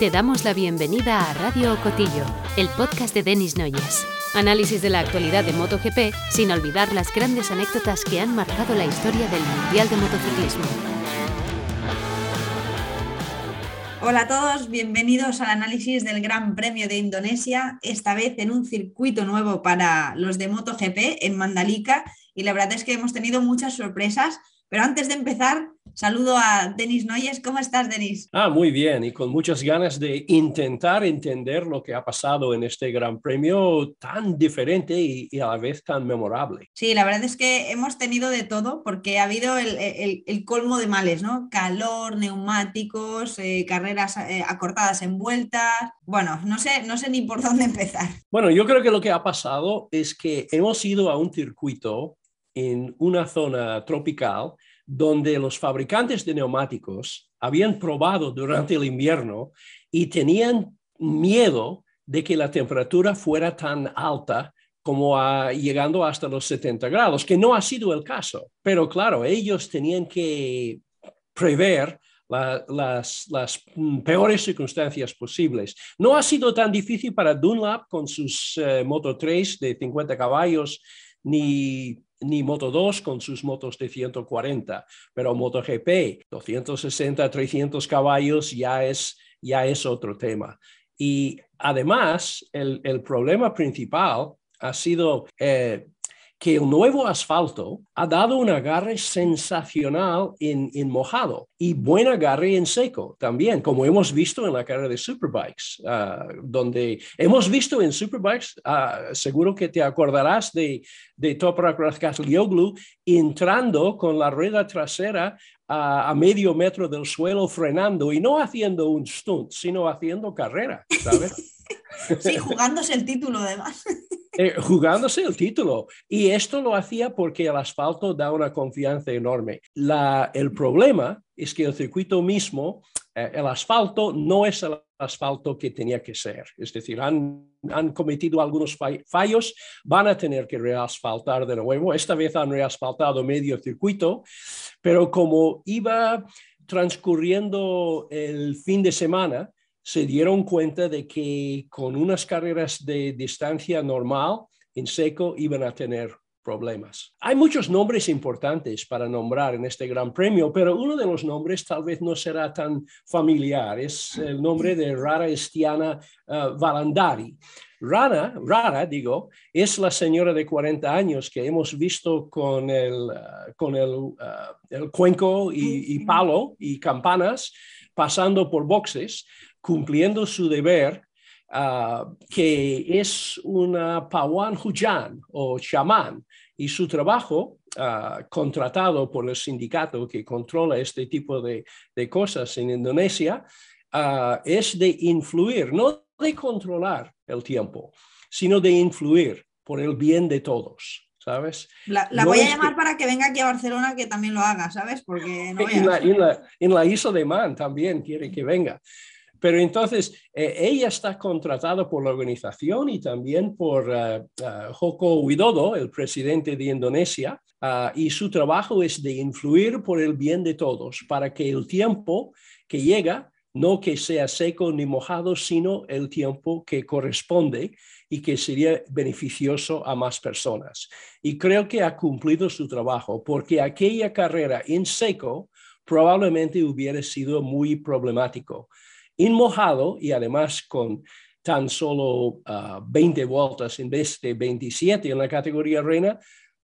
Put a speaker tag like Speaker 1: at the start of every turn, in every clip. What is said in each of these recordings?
Speaker 1: Te damos la bienvenida a Radio Cotillo, el podcast de Denis Noyes. Análisis de la actualidad de MotoGP sin olvidar las grandes anécdotas que han marcado la historia del Mundial de Motociclismo.
Speaker 2: Hola a todos, bienvenidos al análisis del Gran Premio de Indonesia, esta vez en un circuito nuevo para los de MotoGP en Mandalika y la verdad es que hemos tenido muchas sorpresas, pero antes de empezar, saludo a Denis Noyes. ¿Cómo estás, Denis?
Speaker 3: Ah, muy bien, y con muchas ganas de intentar entender lo que ha pasado en este Gran Premio tan diferente y, a la vez tan memorable.
Speaker 2: Sí, la verdad es que hemos tenido de todo porque ha habido el, colmo de males, ¿no? Calor, neumáticos, eh, carreras eh, acortadas en vueltas. Bueno, no sé, no sé ni por dónde empezar.
Speaker 3: Bueno, yo creo que lo que ha pasado es que hemos ido a un circuito en una zona tropical donde los fabricantes de neumáticos habían probado durante el invierno y tenían miedo de que la temperatura fuera tan alta como llegando hasta los 70 grados, que no ha sido el caso. Pero claro, ellos tenían que prever las, peores circunstancias posibles. No ha sido tan difícil para Dunlap con sus eh, Moto 3 de 50 caballos, ni ni Moto 2 con sus motos de 140, pero MotoGP, 260, 300 caballos ya es, ya es otro tema. Y además, el, el problema principal ha sido eh, que el nuevo asfalto ha dado un agarre sensacional en, mojado y buen agarre en seco también, como hemos visto en la carrera de Superbikes, ah, donde hemos visto en Superbikes, ah, seguro que te acordarás de, de Toprak Razgatlioglu entrando con la rueda trasera a, medio metro del suelo frenando y no haciendo un stunt, sino haciendo carrera.
Speaker 2: Sí, jugándose el título además.
Speaker 3: Eh, jugándose el título. Y esto lo hacía porque el asfalto da una confianza enorme. La, el problema es que el circuito mismo, eh, el asfalto no es el asfalto que tenía que ser. Es decir, han, han cometido algunos fallos, van a tener que reasfaltar de nuevo. Esta vez han reasfaltado medio circuito, pero como iba transcurriendo el fin de semana, se dieron cuenta de que con unas carreras de distancia normal en seco iban a tener problemas. Hay muchos nombres importantes para nombrar en este Gran Premio, pero uno de los nombres tal vez no será tan familiar. Es el nombre de Rara Estiana uh, Valandari. Rara, Rara, digo, es la señora de 40 años que hemos visto con el, uh, con el, uh, el cuenco y, y, palo y campanas pasando por boxes cumpliendo su deber, ah, que es una Pawan Hujan o chamán, y su trabajo, ah, contratado por el sindicato que controla este tipo de, cosas en Indonesia, ah, es de influir, no de controlar el tiempo, sino de influir por el bien de todos. ¿sabes?
Speaker 2: La, voy a llamar para que venga aquí a Barcelona que también lo haga, ¿sabes? Porque no en,
Speaker 3: la, en, la, isla de Man también quiere que venga. Pero entonces, eh, ella está contratada por la organización y también por uh, Joko Widodo, el presidente de Indonesia, ah, y su trabajo es de influir por el bien de todos, para que el tiempo que llega, no que sea seco ni mojado, sino el tiempo que corresponde y que sería beneficioso a más personas. Y creo que ha cumplido su trabajo, porque aquella carrera en seco probablemente hubiera sido muy problemático mojado y además con tan solo 20 ah, vueltas en vez de 27 en la categoría reina,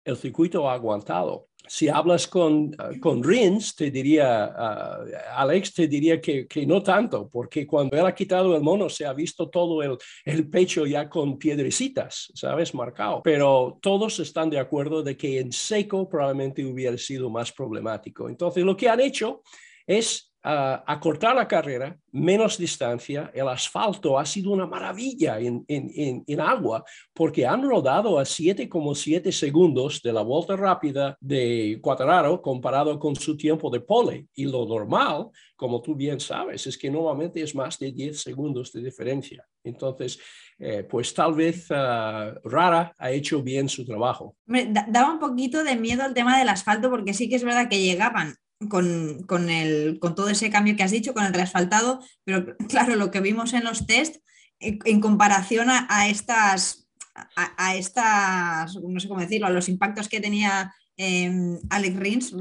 Speaker 3: el circuito ha aguantado. Si hablas con, uh, con Rins, te diría, ah, Alex, te diría que, que, no tanto, porque cuando él ha quitado el mono se ha visto todo el, el pecho ya con piedrecitas, ¿sabes? Marcado. Pero todos están de acuerdo de que en seco probablemente hubiera sido más problemático. Entonces, lo que han hecho es a acortar la carrera, menos distancia, el asfalto ha sido una maravilla en, en, en, agua porque han rodado a 7,7 segundos de la vuelta rápida de Cuatararo comparado con su tiempo de pole. Y lo normal, como tú bien sabes, es que normalmente es más de 10 segundos de diferencia. Entonces, eh, pues tal vez ah, Rara ha hecho bien su trabajo.
Speaker 2: Me daba un poquito de miedo el tema del asfalto porque sí que es verdad que llegaban con, con, el, con todo ese cambio que has dicho, con el reasfaltado, pero claro, lo que vimos en los test en comparación a, estas, a, estas, no sé cómo decirlo, a los impactos que tenía eh, Alex Rins,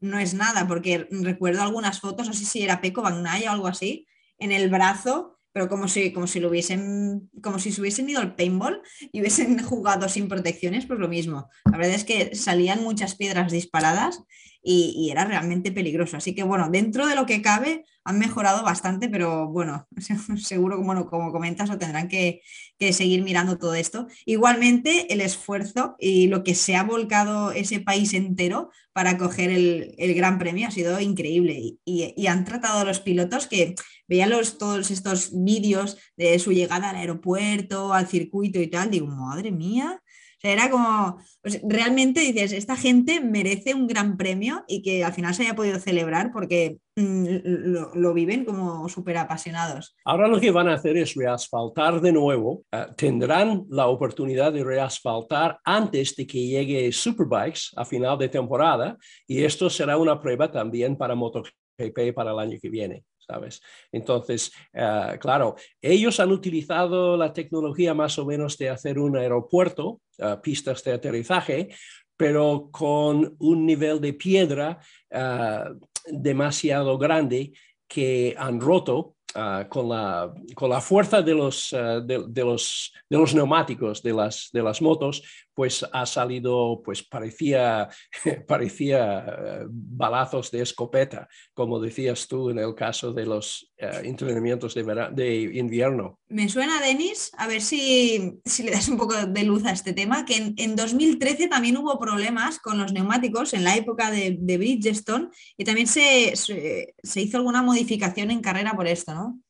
Speaker 2: no es nada, porque recuerdo algunas fotos, no sé si era Peco Bagnaya o algo así, en el brazo, pero como si, como si lo hubiesen, como si se hubiesen ido al paintball y hubiesen jugado sin protecciones, pues lo mismo. La verdad es que salían muchas piedras disparadas y, era realmente peligroso. Así que bueno, dentro de lo que cabe han mejorado bastante, pero bueno, seguro bueno, como comentas, lo tendrán que, seguir mirando todo esto. Igualmente, el esfuerzo y lo que se ha volcado ese país entero para coger el, Gran Premio ha sido increíble y, han tratado a los pilotos que veían los, todos estos vídeos de su llegada al aeropuerto, al circuito y tal, digo, madre mía, era como, realmente dices, esta gente merece un gran premio y que al final se haya podido celebrar porque mm, lo, viven como súper apasionados.
Speaker 3: Ahora lo que van a hacer es reasfaltar de nuevo. Eh, tendrán la oportunidad de reasfaltar antes de que llegue Superbikes a final de temporada y esto será una prueba también para MotoGP para el año que viene. Entonces, eh, claro, ellos han utilizado la tecnología más o menos de hacer un aeropuerto, eh, pistas de aterrizaje, pero con un nivel de piedra eh, demasiado grande que han roto con, la, con, la, fuerza de los, de, los, de los neumáticos de las, de las motos, pues ha salido, pues parecía, parecía ah, balazos de escopeta, como decías tú en el caso de los entrenamientos de, de, invierno.
Speaker 2: Me suena, Denis, a ver si, si, le das un poco de luz a este tema, que en, en 2013 también hubo problemas con los neumáticos en la época de, de Bridgestone y también se, se, se hizo alguna modificación en carrera por esto, ¿no?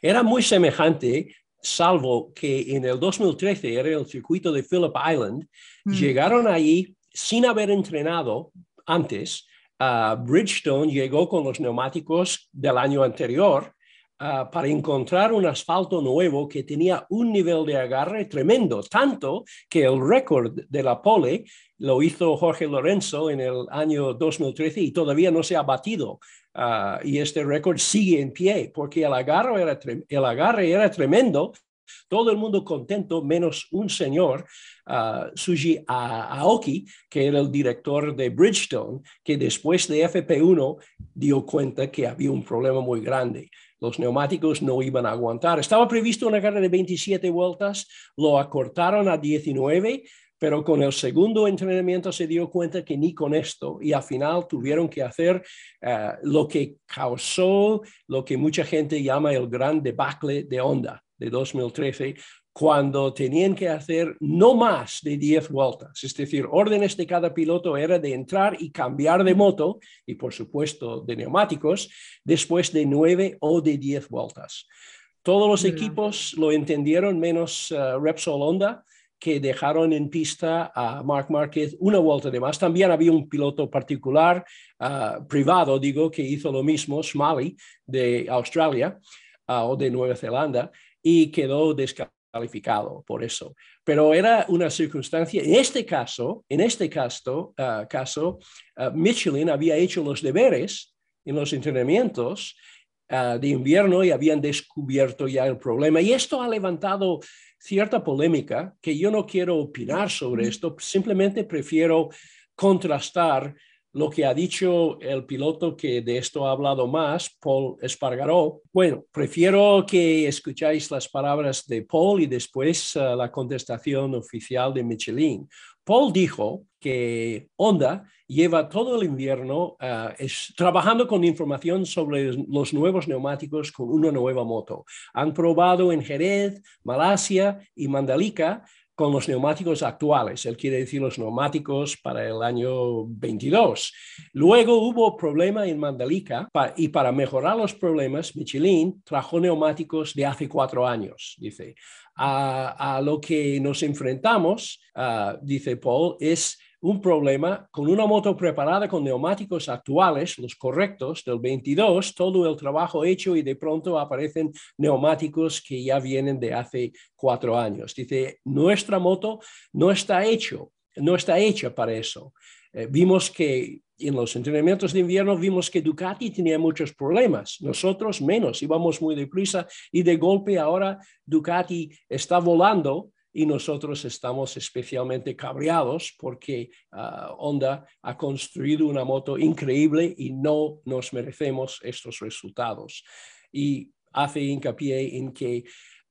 Speaker 3: Era muy semejante, salvo que en el 2013 era el circuito de Phillip Island, mm. llegaron allí sin haber entrenado antes. Bridgestone llegó con los neumáticos del año anterior ah, para encontrar un asfalto nuevo que tenía un nivel de agarre tremendo, tanto que el récord de la pole lo hizo Jorge Lorenzo en el año 2013 y todavía no se ha batido. Ah, y este récord sigue en pie porque el agarre, era el agarre era tremendo. Todo el mundo contento, menos un señor, uh, Suji Aoki, que era el director de Bridgestone, que después de FP1 dio cuenta que había un problema muy grande los neumáticos no iban a aguantar. Estaba previsto una carrera de 27 vueltas, lo acortaron a 19 pero con el segundo entrenamiento se dio cuenta que ni con esto y al final tuvieron que hacer eh, lo que causó lo que mucha gente llama el gran debacle de Honda de 2013, cuando tenían que hacer no más de 10 vueltas. Es decir, órdenes de cada piloto era de entrar y cambiar de moto y por supuesto de neumáticos después de 9 o de 10 vueltas. Todos los equipos lo entendieron menos uh, Repsol Honda que dejaron en pista a Mark Marquez una vuelta de más. También había un piloto particular, ah, privado, digo, que hizo lo mismo, Smalley, de Australia ah, o de Nueva Zelanda, y quedó descalificado por eso. Pero era una circunstancia, en este caso, en este caso, uh, caso Michelin había hecho los deberes en los entrenamientos de invierno y habían descubierto ya el problema. Y esto ha levantado cierta polémica que yo no quiero opinar sobre esto, simplemente prefiero contrastar lo que ha dicho el piloto que de esto ha hablado más, Paul Espargaró. Bueno, prefiero que escucháis las palabras de Paul y después uh, la contestación oficial de Michelin. Paul dijo que Honda lleva todo el invierno uh, trabajando con información sobre los nuevos neumáticos con una nueva moto. Han probado en Jerez, Malasia y Mandalika con los neumáticos actuales. Él quiere decir los neumáticos para el año 22. Luego hubo problema en Mandalika y para mejorar los problemas, Michelin trajo neumáticos de hace cuatro años, dice. A, lo que nos enfrentamos, ah, dice Paul, es un problema con una moto preparada con neumáticos actuales, los correctos del 22, todo el trabajo hecho y de pronto aparecen neumáticos que ya vienen de hace cuatro años. Dice, nuestra moto no está hecho, no está hecha para eso. Eh, vimos que en los entrenamientos de invierno vimos que Ducati tenía muchos problemas, nosotros menos, íbamos muy deprisa y de golpe ahora Ducati está volando y nosotros estamos especialmente cabreados porque ah, Honda ha construido una moto increíble y no nos merecemos estos resultados. Y hace hincapié en que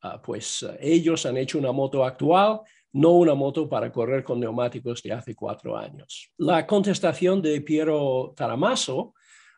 Speaker 3: ah, pues ellos han hecho una moto actual, no una moto para correr con neumáticos de hace cuatro años. La contestación de Piero Taramaso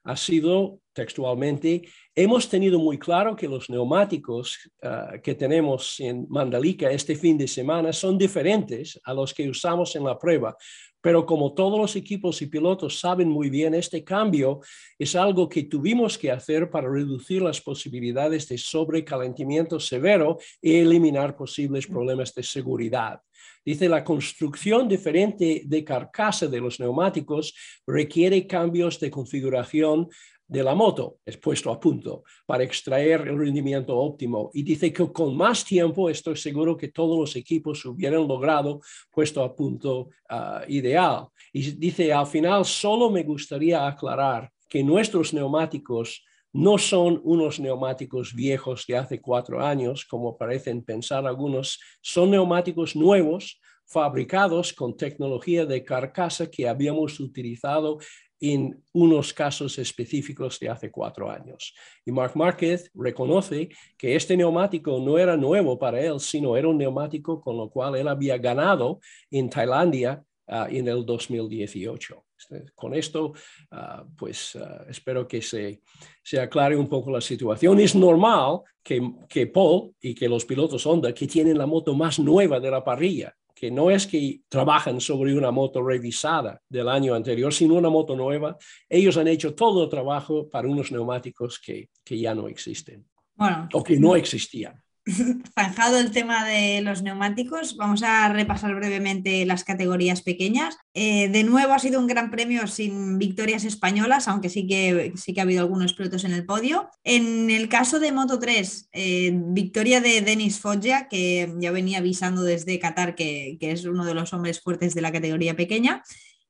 Speaker 3: ha sido textualmente, hemos tenido muy claro que los neumáticos ah, que tenemos en Mandalika este fin de semana son diferentes a los que usamos en la prueba, pero como todos los equipos y pilotos saben muy bien, este cambio es algo que tuvimos que hacer para reducir las posibilidades de sobrecalentamiento severo y eliminar posibles problemas de seguridad. Dice, la construcción diferente de carcasa de los neumáticos requiere cambios de configuración de la moto, es puesto a punto, para extraer el rendimiento óptimo. Y dice que con más tiempo estoy seguro que todos los equipos hubieran logrado puesto a punto ah, ideal. Y dice, al final solo me gustaría aclarar que nuestros neumáticos no son unos neumáticos viejos de hace cuatro años, como parecen pensar algunos, son neumáticos nuevos fabricados con tecnología de carcasa que habíamos utilizado en unos casos específicos de hace cuatro años. Y Mark Márquez reconoce que este neumático no era nuevo para él, sino era un neumático con lo cual él había ganado en Tailandia Ah, en el 2018. Este, con esto, ah, pues ah, espero que se, se, aclare un poco la situación. Es normal que, que Paul y que los pilotos Honda, que tienen la moto más nueva de la parrilla, que no es que trabajan sobre una moto revisada del año anterior, sino una moto nueva, ellos han hecho todo el trabajo para unos neumáticos que, que ya no existen bueno, o que no existían.
Speaker 2: zanjado el tema de los neumáticos, vamos a repasar brevemente las categorías pequeñas. Eh, de nuevo ha sido un gran premio sin victorias españolas, aunque sí que, sí que ha habido algunos pilotos en el podio. En el caso de Moto 3, eh, victoria de Denis Foggia, que ya venía avisando desde Qatar que, que es uno de los hombres fuertes de la categoría pequeña.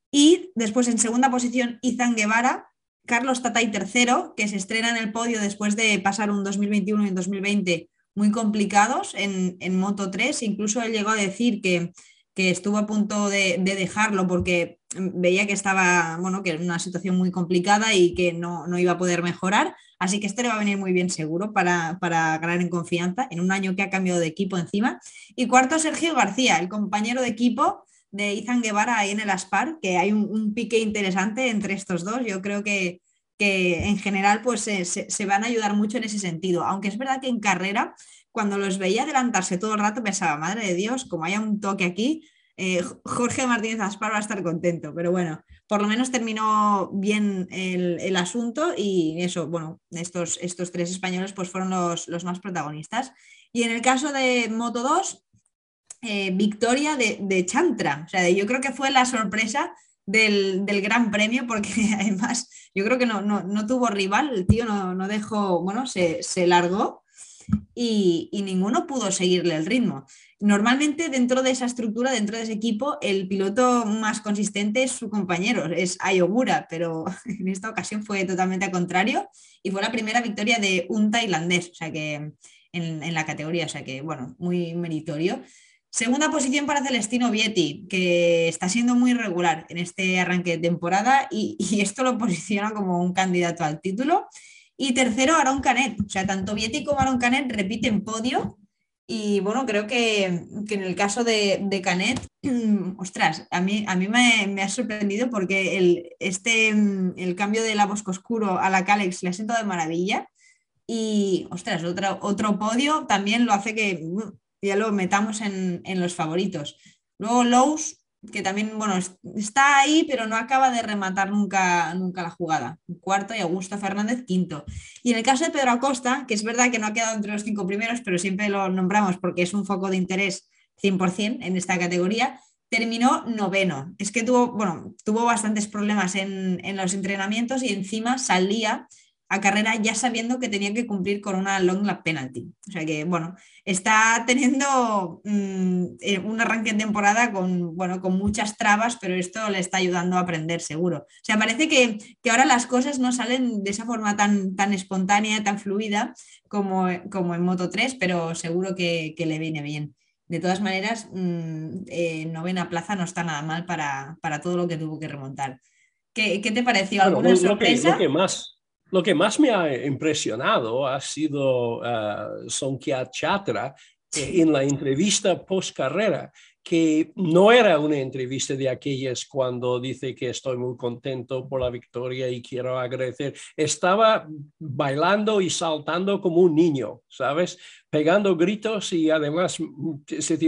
Speaker 2: Y después en segunda posición, Izan Guevara, Carlos Tatay tercero, que se estrena en el podio después de pasar un 2021 y un 2020 muy complicados en, Moto 3. Incluso él llegó a decir que, estuvo a punto de, dejarlo porque veía que estaba, bueno, que en una situación muy complicada y que no, iba a poder mejorar. Así que este le va a venir muy bien seguro para, para, ganar en confianza en un año que ha cambiado de equipo encima. Y cuarto, Sergio García, el compañero de equipo de Izan Guevara ahí en el Aspar, que hay un, pique interesante entre estos dos. Yo creo que, que en general pues se, van a ayudar mucho en ese sentido. Aunque es verdad que en carrera, cuando los veía adelantarse todo el rato, pensaba, madre de Dios, como haya un toque aquí, eh, Jorge Martínez Aspar va a estar contento. Pero bueno, por lo menos terminó bien el, asunto y eso, bueno, estos, estos tres españoles pues fueron los, más protagonistas. Y en el caso de Moto 2, eh, victoria de, de, Chantra. O sea, yo creo que fue la sorpresa del, Gran Premio, porque además yo creo que no, no, tuvo rival, el tío no, dejó, bueno, se, largó y, ninguno pudo seguirle el ritmo. Normalmente dentro de esa estructura, dentro de ese equipo, el piloto más consistente es su compañero, es Ayogura, pero en esta ocasión fue totalmente al contrario y fue la primera victoria de un tailandés, o sea que en, en la categoría, o sea que bueno, muy meritorio. Segunda posición para Celestino Vietti, que está siendo muy regular en este arranque de temporada y, esto lo posiciona como un candidato al título. Y tercero, Aaron Canet. O sea, tanto Vietti como Aaron Canet repiten podio. Y bueno, creo que, en el caso de, Canet, ostras, a mí, a mí me, ha sorprendido porque el, este, el cambio de la Bosco Oscuro a la Calex le ha sentado de maravilla. Y, ostras, otro, otro podio también lo hace que ya lo metamos en, los favoritos. Luego Lowe's, que también, bueno, está ahí, pero no acaba de rematar nunca, nunca la jugada. Cuarto y Augusto Fernández quinto. Y en el caso de Pedro Acosta, que es verdad que no ha quedado entre los cinco primeros, pero siempre lo nombramos porque es un foco de interés 100% en esta categoría, terminó noveno. Es que tuvo, bueno, tuvo bastantes problemas en, en los entrenamientos y encima salía a carrera ya sabiendo que tenía que cumplir con una long lap penalty. O sea que, bueno, está teniendo mm, eh, un arranque de temporada con, bueno, con muchas trabas, pero esto le está ayudando a aprender seguro. O sea, parece que, ahora las cosas no salen de esa forma tan, tan espontánea, tan fluida como, como en Moto 3, pero seguro que, le viene bien. De todas maneras, mm, eh, novena plaza no está nada mal para, todo lo que tuvo que remontar. ¿Qué, te pareció? ¿Alguna sorpresa?
Speaker 3: que más, lo que más me ha impresionado ha sido uh, Sonkia Chatra en la entrevista post carrera, que no era una entrevista de aquellas cuando dice que estoy muy contento por la victoria y quiero agradecer. Estaba bailando y saltando como un niño, ¿sabes? Pegando gritos y además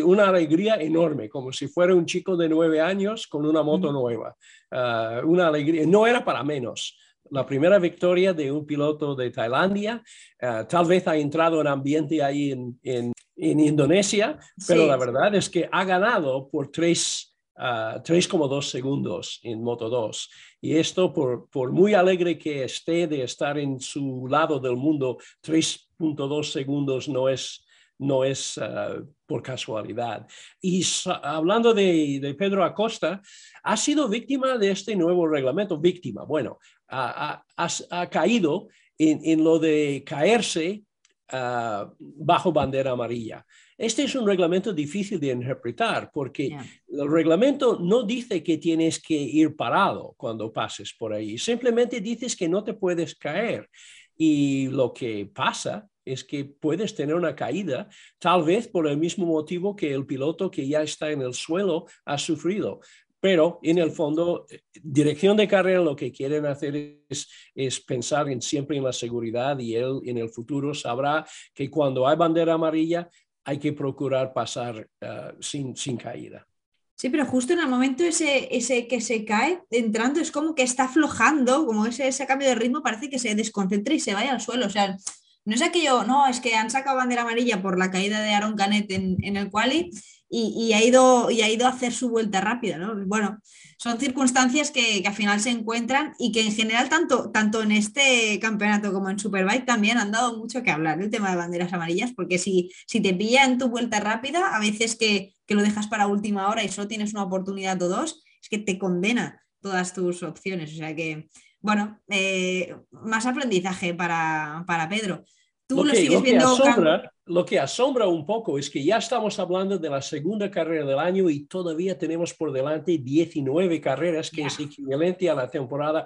Speaker 3: una alegría enorme, como si fuera un chico de nueve años con una moto nueva. Uh, una alegría, no era para menos la primera victoria de un piloto de Tailandia. Eh, tal vez ha entrado en ambiente ahí en, en, Indonesia, pero la verdad es que ha ganado por 3,2 uh, segundos en Moto 2. Y esto, por, por, muy alegre que esté de estar en su lado del mundo, 3.2 segundos no es, no es uh, por casualidad. Y hablando de, de, Pedro Acosta, ha sido víctima de este nuevo reglamento. Víctima, bueno, ha, caído en, lo de caerse ah, bajo bandera amarilla. Este es un reglamento difícil de interpretar porque el reglamento no dice que tienes que ir parado cuando pases por ahí, simplemente dices que no te puedes caer. Y lo que pasa es que puedes tener una caída, tal vez por el mismo motivo que el piloto que ya está en el suelo ha sufrido. Pero en el fondo, dirección de carrera lo que quieren hacer es, pensar en, siempre en la seguridad y él en el futuro sabrá que cuando hay bandera amarilla hay que procurar pasar ah, sin, sin caída.
Speaker 2: Sí, pero justo en el momento ese, ese que se cae entrando es como que está aflojando, como ese, ese cambio de ritmo parece que se desconcentra y se vaya al suelo. O sea, no es aquello, no, es que han sacado bandera amarilla por la caída de Aaron Canet en, en el quali y, ha ido, y ha ido a hacer su vuelta rápida. ¿no? Bueno, son circunstancias que, al final se encuentran y que en general, tanto, tanto en este campeonato como en Superbike, también han dado mucho que hablar el tema de banderas amarillas, porque si, si te pilla en tu vuelta rápida, a veces que, lo dejas para última hora y solo tienes una oportunidad o dos, es que te condena todas tus opciones. O sea que, bueno, eh, más aprendizaje para, para Pedro.
Speaker 3: Tú lo, sigues viendo lo que asombra un poco es que ya estamos hablando de la segunda carrera del año y todavía tenemos por delante 19 carreras, que es equivalente a la temporada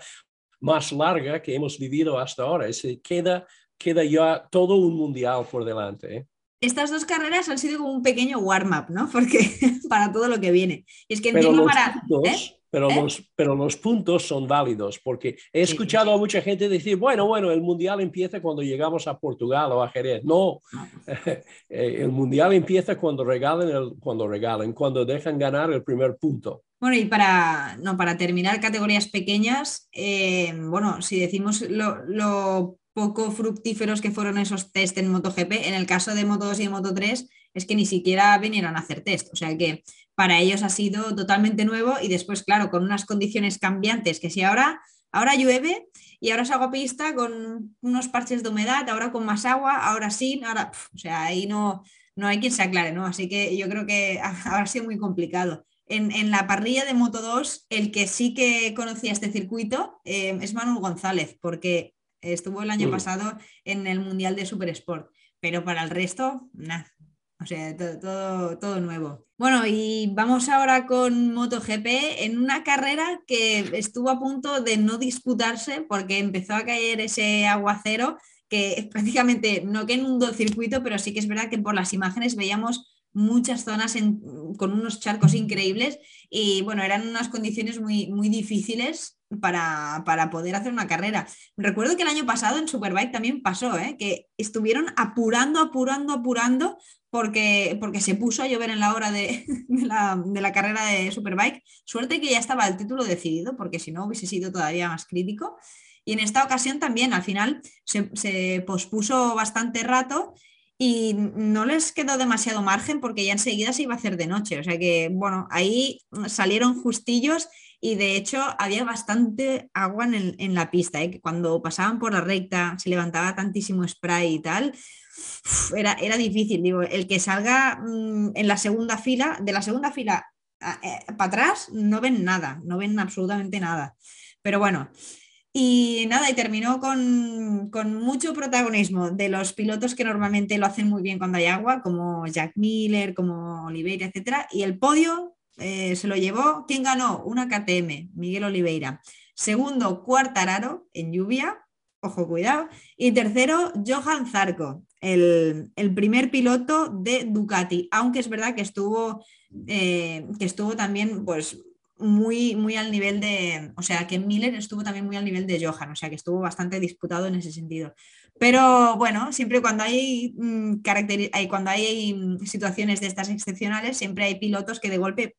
Speaker 3: más larga que hemos vivido hasta ahora. Es, queda, queda ya todo un mundial por delante. ¿eh?
Speaker 2: Estas dos carreras han sido como un pequeño warm-up, ¿no? Porque para todo lo que viene. Y es que
Speaker 3: Pero para... ¿eh? Pero, ¿Eh? los, pero los puntos son válidos, porque he escuchado a mucha gente decir, bueno, bueno, el Mundial empieza cuando llegamos a Portugal o a Jerez. No, eh, el Mundial empieza cuando regalen, el, cuando regalen, cuando dejan ganar el primer punto.
Speaker 2: Bueno, y para, no, para terminar categorías pequeñas, eh, bueno, si decimos lo, lo poco fructíferos que fueron esos test en MotoGP, en el caso de Moto 2 y Moto 3, es que ni siquiera vinieron a hacer test. O sea que para ellos ha sido totalmente nuevo y después, claro, con unas condiciones cambiantes, que si ahora, ahora llueve y ahora salgo a pista con unos parches de humedad, ahora con más agua, ahora sí, ahora, o sea, ahí no, no hay quien se aclare, ¿no? Así que yo creo que ha, sido muy complicado. En, la parrilla de Moto 2, el que sí que conocía este circuito eh, es Manuel González, porque estuvo el año pasado en el Mundial de Super Sport, pero para el resto, nada. O sea, todo, todo, nuevo. Bueno, y vamos ahora con MotoGP en una carrera que estuvo a punto de no disputarse porque empezó a caer ese aguacero que prácticamente no que inundó el circuito, pero sí que es verdad que por las imágenes veíamos muchas zonas con unos charcos increíbles y bueno, eran unas condiciones muy, muy difíciles para, poder hacer una carrera. Recuerdo que el año pasado en Superbike también pasó, ¿eh? que estuvieron apurando, apurando, apurando porque, porque se puso a llover en la hora de, la, carrera de Superbike. Suerte que ya estaba el título decidido, porque si no hubiese sido todavía más crítico. Y en esta ocasión también, al final, se, se pospuso bastante rato y no les quedó demasiado margen porque ya enseguida se iba a hacer de noche. O sea que, bueno, ahí salieron justillos y de hecho había bastante agua en, la pista, ¿eh? que cuando pasaban por la recta se levantaba tantísimo spray y tal. Era, era difícil, digo, el que salga mm, en la segunda fila, de la segunda fila eh, para atrás, no ven nada, no ven absolutamente nada. Pero bueno, y nada, y terminó con, mucho protagonismo de los pilotos que normalmente lo hacen muy bien cuando hay agua, como Jack Miller, como Oliveira, etc. Y el podio eh, se lo llevó, ¿quién ganó? Una KTM, Miguel Oliveira. Segundo, Cuartararo en lluvia, ojo, cuidado. Y tercero, Johan Zarco, el, primer piloto de Ducati, aunque es verdad que estuvo, eh, que estuvo también, pues muy, muy al nivel de, o sea, que Miller estuvo también muy al nivel de Johan, o sea, que estuvo bastante disputado en ese sentido. Pero bueno, siempre cuando hay, mm, hay, cuando hay mm, situaciones de estas excepcionales, siempre hay pilotos que de golpe,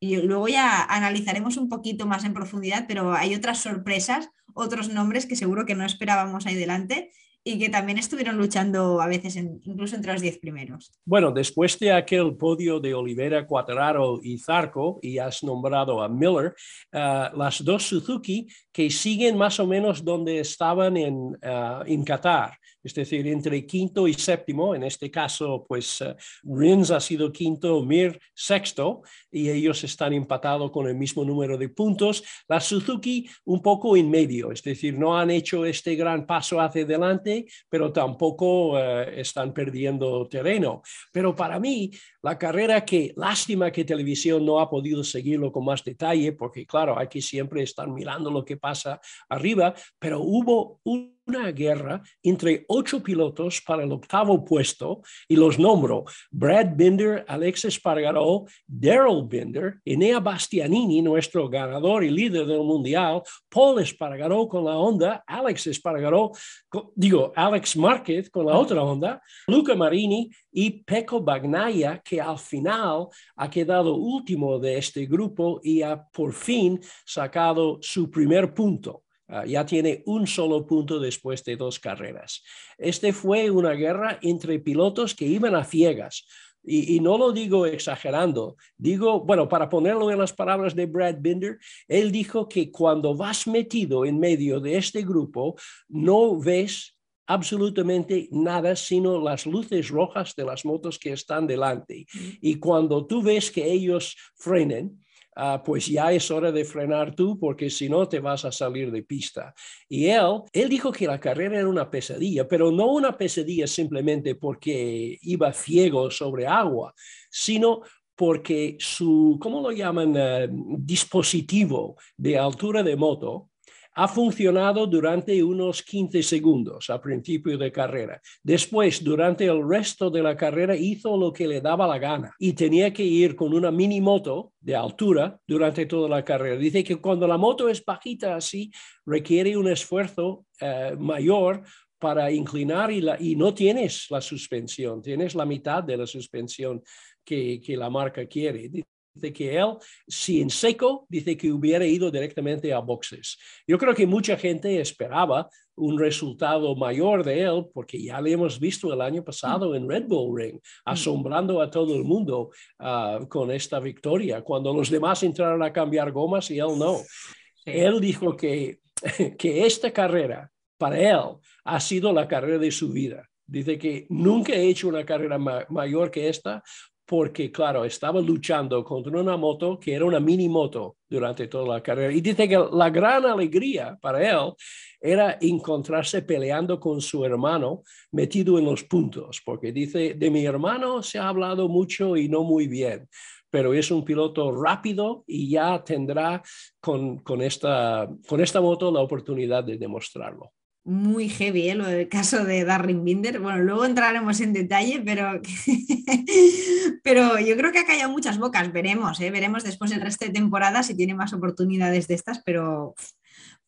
Speaker 2: y luego ya analizaremos un poquito más en profundidad, pero hay otras sorpresas, otros nombres que seguro que no esperábamos ahí delante y que también estuvieron luchando a veces incluso entre los diez primeros.
Speaker 3: Bueno, después de aquel podio de Olivera, Cuatraro y Zarco, y has nombrado a Miller, ah, las dos Suzuki que siguen más o menos donde estaban en, uh, en Qatar, es decir, entre quinto y séptimo, en este caso, pues uh, Rins ha sido quinto, Mir sexto, y ellos están empatados con el mismo número de puntos. La Suzuki un poco en medio, es decir, no han hecho este gran paso hacia adelante, pero tampoco uh, están perdiendo terreno. Pero para mí, la carrera que, lástima que televisión no ha podido seguirlo con más detalle, porque claro, hay que siempre estar mirando lo que pasa arriba, pero hubo una guerra entre ocho pilotos para el octavo puesto y los nombro. Brad Binder, Alex Espargaró, Daryl Binder, Enea Bastianini, nuestro ganador y líder del mundial, Paul Espargaró con la Honda, Alex Espargaró, digo, Alex Márquez con la otra Honda, Luca Marini y Pecco Bagnaia, que al final ha quedado último de este grupo y ha por fin sacado su primer punto. Ah, ya tiene un solo punto después de dos carreras. Este fue una guerra entre pilotos que iban a ciegas. Y, y, no lo digo exagerando, digo, bueno, para ponerlo en las palabras de Brad Binder, él dijo que cuando vas metido en medio de este grupo, no ves absolutamente nada sino las luces rojas de las motos que están delante. Y cuando tú ves que ellos frenen, Ah, pues ya es hora de frenar tú porque si no te vas a salir de pista. Y él, él dijo que la carrera era una pesadilla, pero no una pesadilla simplemente porque iba ciego sobre agua, sino porque su, ¿cómo lo llaman? Ah, dispositivo de altura de moto ha funcionado durante unos 15 segundos al principio de carrera. Después, durante el resto de la carrera, hizo lo que le daba la gana y tenía que ir con una mini moto de altura durante toda la carrera. Dice que cuando la moto es bajita así, requiere un esfuerzo eh, mayor para inclinar y, no tienes la suspensión, tienes la mitad de la suspensión que la marca quiere de que él, si en seco, dice que hubiera ido directamente a boxes. Yo creo que mucha gente esperaba un resultado mayor de él, porque ya le hemos visto el año pasado en Red Bull Ring, mm. asombrando a todo el mundo ah, con esta victoria, cuando los demás entraron a cambiar gomas y él no. Él dijo que, que esta carrera para él ha sido la carrera de su vida. Dice que nunca he hecho una carrera mayor que esta porque, claro, estaba luchando contra una moto que era una mini moto durante toda la carrera. Y dice que la gran alegría para él era encontrarse peleando con su hermano metido en los puntos, porque dice, de mi hermano se ha hablado mucho y no muy bien pero es un piloto rápido y ya tendrá con, con, esta, con esta moto la oportunidad de demostrarlo
Speaker 2: muy heavy ¿eh? lo del caso de Darren Binder. Bueno, luego entraremos en detalle, pero, pero yo creo que ha callado muchas bocas. Veremos, ¿eh? veremos después el resto de temporada si tiene más oportunidades de estas, pero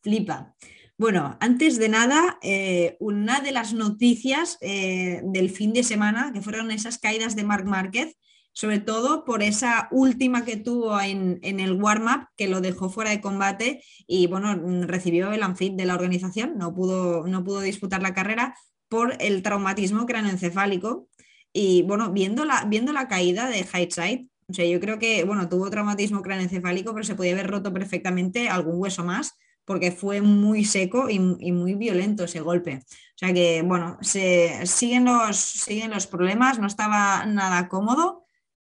Speaker 2: flipa. Bueno, antes de nada, eh, una de las noticias eh, del fin de semana, que fueron esas caídas de Marc Márquez, sobre todo por esa última que tuvo en, el warm-up que lo dejó fuera de combate y bueno, recibió el unfit de la organización, no pudo, no pudo disputar la carrera por el traumatismo cráneoencefálico. Y bueno, viendo la, viendo la caída de Hindsight, o sea, yo creo que, bueno, tuvo traumatismo cráneoencefálico, pero se podía haber roto perfectamente algún hueso más porque fue muy seco y, muy violento ese golpe. O sea que, bueno, se, siguen, los, siguen los problemas, no estaba nada cómodo,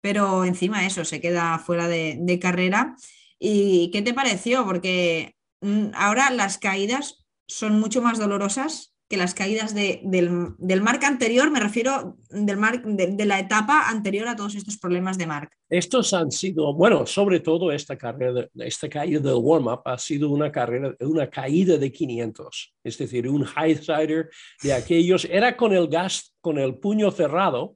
Speaker 2: pero encima eso, se queda fuera de, carrera. ¿Y qué te pareció? Porque mm, ahora las caídas son mucho más dolorosas que las caídas del, del Mark anterior, me refiero del Mark, de, la etapa anterior a todos estos problemas de Mark.
Speaker 3: Estos han sido, bueno, sobre todo esta carrera, esta caída del warm-up ha sido una carrera, una caída de 500, es decir, un high sider de aquellos, era con el gas, con el puño cerrado,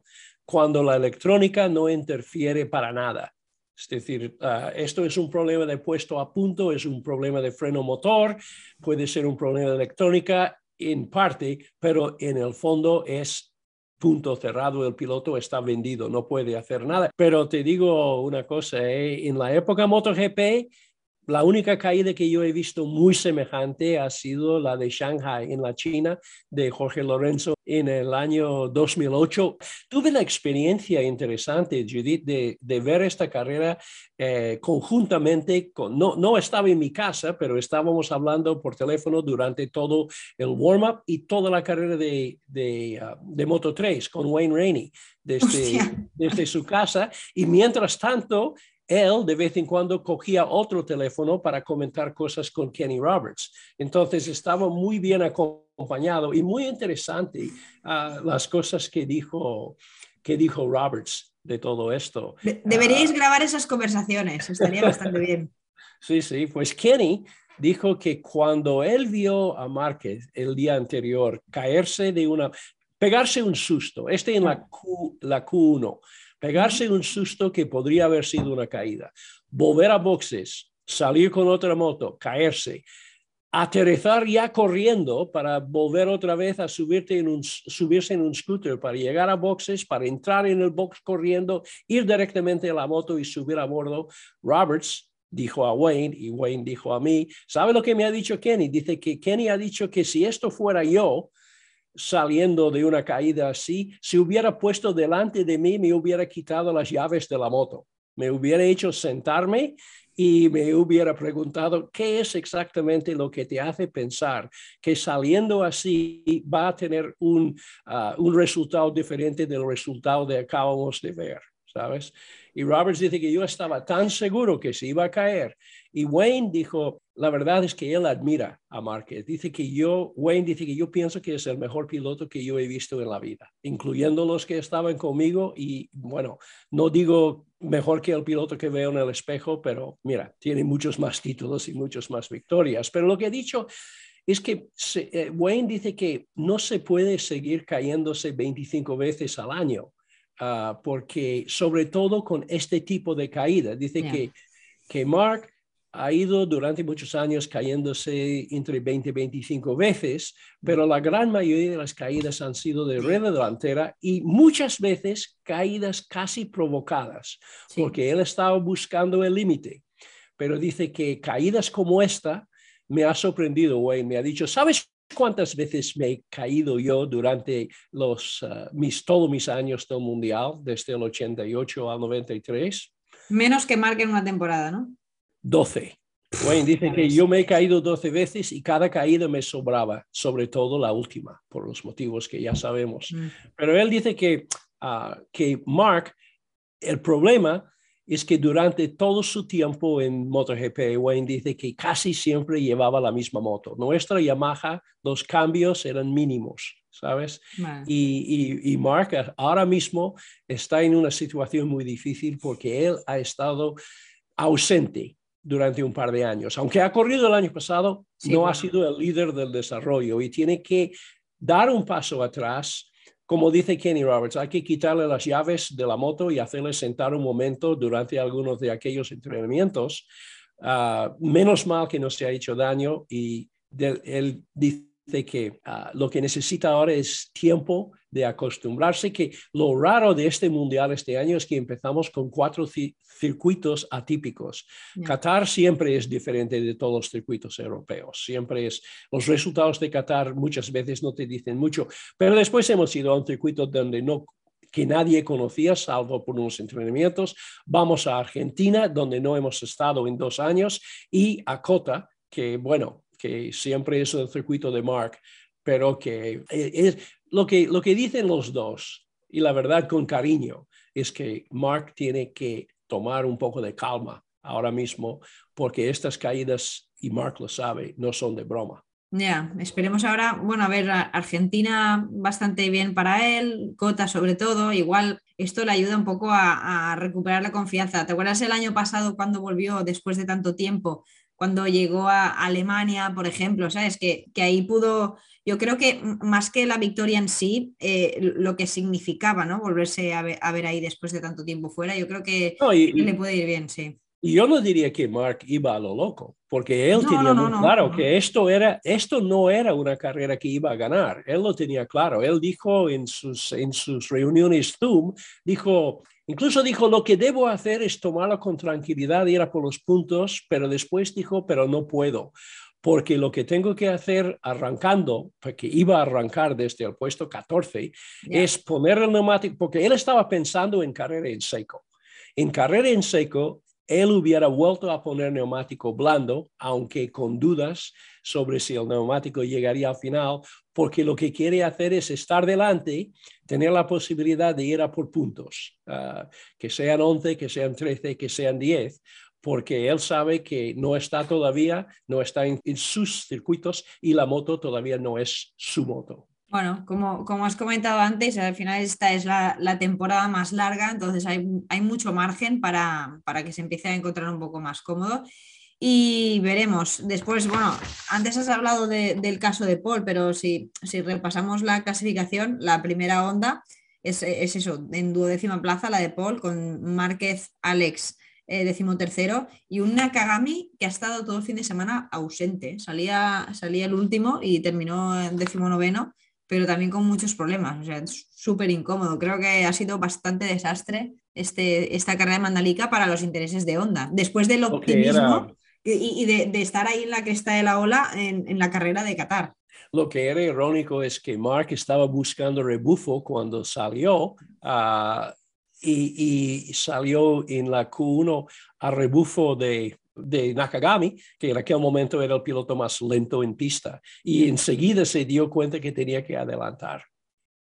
Speaker 3: cuando la electrónica no interfiere para nada. Es decir, ah, esto es un problema de puesto a punto, es un problema de freno motor, puede ser un problema de electrónica en parte, pero en el fondo es punto cerrado, el piloto está vendido, no puede hacer nada. Pero te digo una cosa, ¿eh? en la época MotoGP, la única caída que yo he visto muy semejante ha sido la de Shanghai en la China de Jorge Lorenzo en el año 2008. Tuve la experiencia interesante, Judith, de, de ver esta carrera eh, conjuntamente. Con, no, no estaba en mi casa, pero estábamos hablando por teléfono durante todo el warm-up y toda la carrera de, de, ah, de Moto 3 con Wayne Rainey desde, desde su casa. Y mientras tanto, él de vez en cuando cogía otro teléfono para comentar cosas con Kenny Roberts. Entonces estaba muy bien acompañado y muy interesante uh, las cosas que dijo, que dijo Roberts de todo esto.
Speaker 2: deberíais uh, grabar esas conversaciones, estaría bastante bien.
Speaker 3: Sí, sí, pues Kenny dijo que cuando él vio a Márquez el día anterior caerse de una, pegarse un susto, este en la, Q, la Q1, pegarse un susto que podría haber sido una caída, volver a boxes, salir con otra moto, caerse, aterrizar ya corriendo para volver otra vez a subirte en un, subirse en un scooter, para llegar a boxes, para entrar en el box corriendo, ir directamente a la moto y subir a bordo. Roberts dijo a Wayne y Wayne dijo a mí, ¿sabe lo que me ha dicho Kenny? Dice que Kenny ha dicho que si esto fuera yo, saliendo de una caída así, si hubiera puesto delante de mí, me hubiera quitado las llaves de la moto, me hubiera hecho sentarme y me hubiera preguntado qué es exactamente lo que te hace pensar que saliendo así va a tener un, ah, un resultado diferente del resultado que acabamos de ver, ¿sabes? Y Roberts dice que yo estaba tan seguro que se iba a caer. Y Wayne dijo, la verdad es que él admira a Márquez. Dice que yo, Wayne dice que yo pienso que es el mejor piloto que yo he visto en la vida, incluyendo los que estaban conmigo. Y bueno, no digo mejor que el piloto que veo en el espejo, pero mira, tiene muchos más títulos y muchas más victorias. Pero lo que he dicho es que eh, Wayne dice que no se puede seguir cayéndose 25 veces al año Ah, porque sobre todo con este tipo de caída, dice que, que Mark ha ido durante muchos años cayéndose entre 20 y 25 veces, pero la gran mayoría de las caídas han sido de rueda delantera y muchas veces caídas casi provocadas, porque él estaba buscando el límite. Pero dice que caídas como esta me ha sorprendido, Wayne, me ha dicho, ¿sabes cuántas veces me he caído yo durante los, uh, mis, todos mis años del Mundial, desde el 88 al 93?
Speaker 2: Menos que marquen una temporada, ¿no?
Speaker 3: 12. Wayne dice que yo me he caído 12 veces y cada caída me sobraba, sobre todo la última, por los motivos que ya sabemos. Mm. Pero él dice que, uh, que Mark, el problema es que durante todo su tiempo en MotoGP, Wayne dice que casi siempre llevaba la misma moto. Nuestra Yamaha, los cambios eran mínimos, ¿sabes? Y, y, Mark ahora mismo está en una situación muy difícil porque él ha estado ausente durante un par de años. Aunque ha corrido el año pasado, no ha sido el líder del desarrollo y tiene que dar un paso atrás como dice Kenny Roberts, hay que quitarle las llaves de la moto y hacerle sentar un momento durante algunos de aquellos entrenamientos. Ah, menos mal que no se ha hecho daño y él dice que ah, lo que necesita ahora es tiempo de acostumbrarse, que lo raro de este mundial este año es que empezamos con cuatro circuitos atípicos. Qatar siempre es diferente de todos los circuitos europeos, siempre es, los resultados de Qatar muchas veces no te dicen mucho, pero después hemos ido a un circuito donde no que nadie conocía, salvo por unos entrenamientos. Vamos a Argentina, donde no hemos estado en dos años, y a Cota, que bueno, que siempre es el circuito de Mark, pero que es lo que, lo que dicen los dos, y la verdad con cariño, es que Mark tiene que tomar un poco de calma ahora mismo, porque estas caídas, y Mark lo sabe, no son de broma.
Speaker 2: Ya, esperemos ahora, bueno, a ver, Argentina bastante bien para él, Cota sobre todo, igual esto le ayuda un poco a, recuperar la confianza. ¿Te acuerdas el año pasado cuando volvió después de tanto tiempo, cuando llegó a Alemania, por ejemplo, ¿sabes? Que, que ahí pudo, yo creo que más que la victoria en sí, eh, lo que significaba, ¿no? Volverse a ver, ahí después de tanto tiempo fuera, yo creo que le puede ir bien, sí.
Speaker 3: Y yo no diría que Mark iba a lo loco, porque él tenía muy claro que esto, era, esto no era una carrera que iba a ganar. Él lo tenía claro. Él dijo en sus, en sus reuniones Zoom, dijo, incluso dijo, lo que debo hacer es tomarlo con tranquilidad, ir a por los puntos, pero después dijo, pero no puedo porque lo que tengo que hacer arrancando, porque iba a arrancar desde el puesto 14, es poner el neumático, porque él estaba pensando en carrera en seco. En carrera en seco, él hubiera vuelto a poner neumático blando, aunque con dudas sobre si el neumático llegaría al final, porque lo que quiere hacer es estar delante, tener la posibilidad de ir a por puntos, ah, que sean 11, que sean 13, que sean 10, porque él sabe que no está todavía, no está en sus circuitos y la moto todavía no es su moto.
Speaker 2: Bueno, como, como has comentado antes, al final esta es la, temporada más larga, entonces hay, mucho margen para, que se empiece a encontrar un poco más cómodo. Y veremos. Después, bueno, antes has hablado del caso de Paul, pero si, si, repasamos la clasificación, la primera onda es, eso, en duodécima plaza, la de Paul, con Márquez, Alex, eh, decimotercero, y un Nakagami que ha estado todo el fin de semana ausente. Salía, salía el último y terminó en decimonoveno pero también con muchos problemas. O sea, es súper incómodo. Creo que ha sido bastante desastre este, esta carrera de Mandalika para los intereses de Honda. Después del optimismo y, de, estar ahí en la cresta de la ola en, la carrera de Qatar.
Speaker 3: Lo que era irónico es que Mark estaba buscando rebufo cuando salió ah, y, y, salió en la Q1 a rebufo de de Nakagami, que en aquel momento era el piloto más lento en pista, y enseguida se dio cuenta que tenía que adelantar.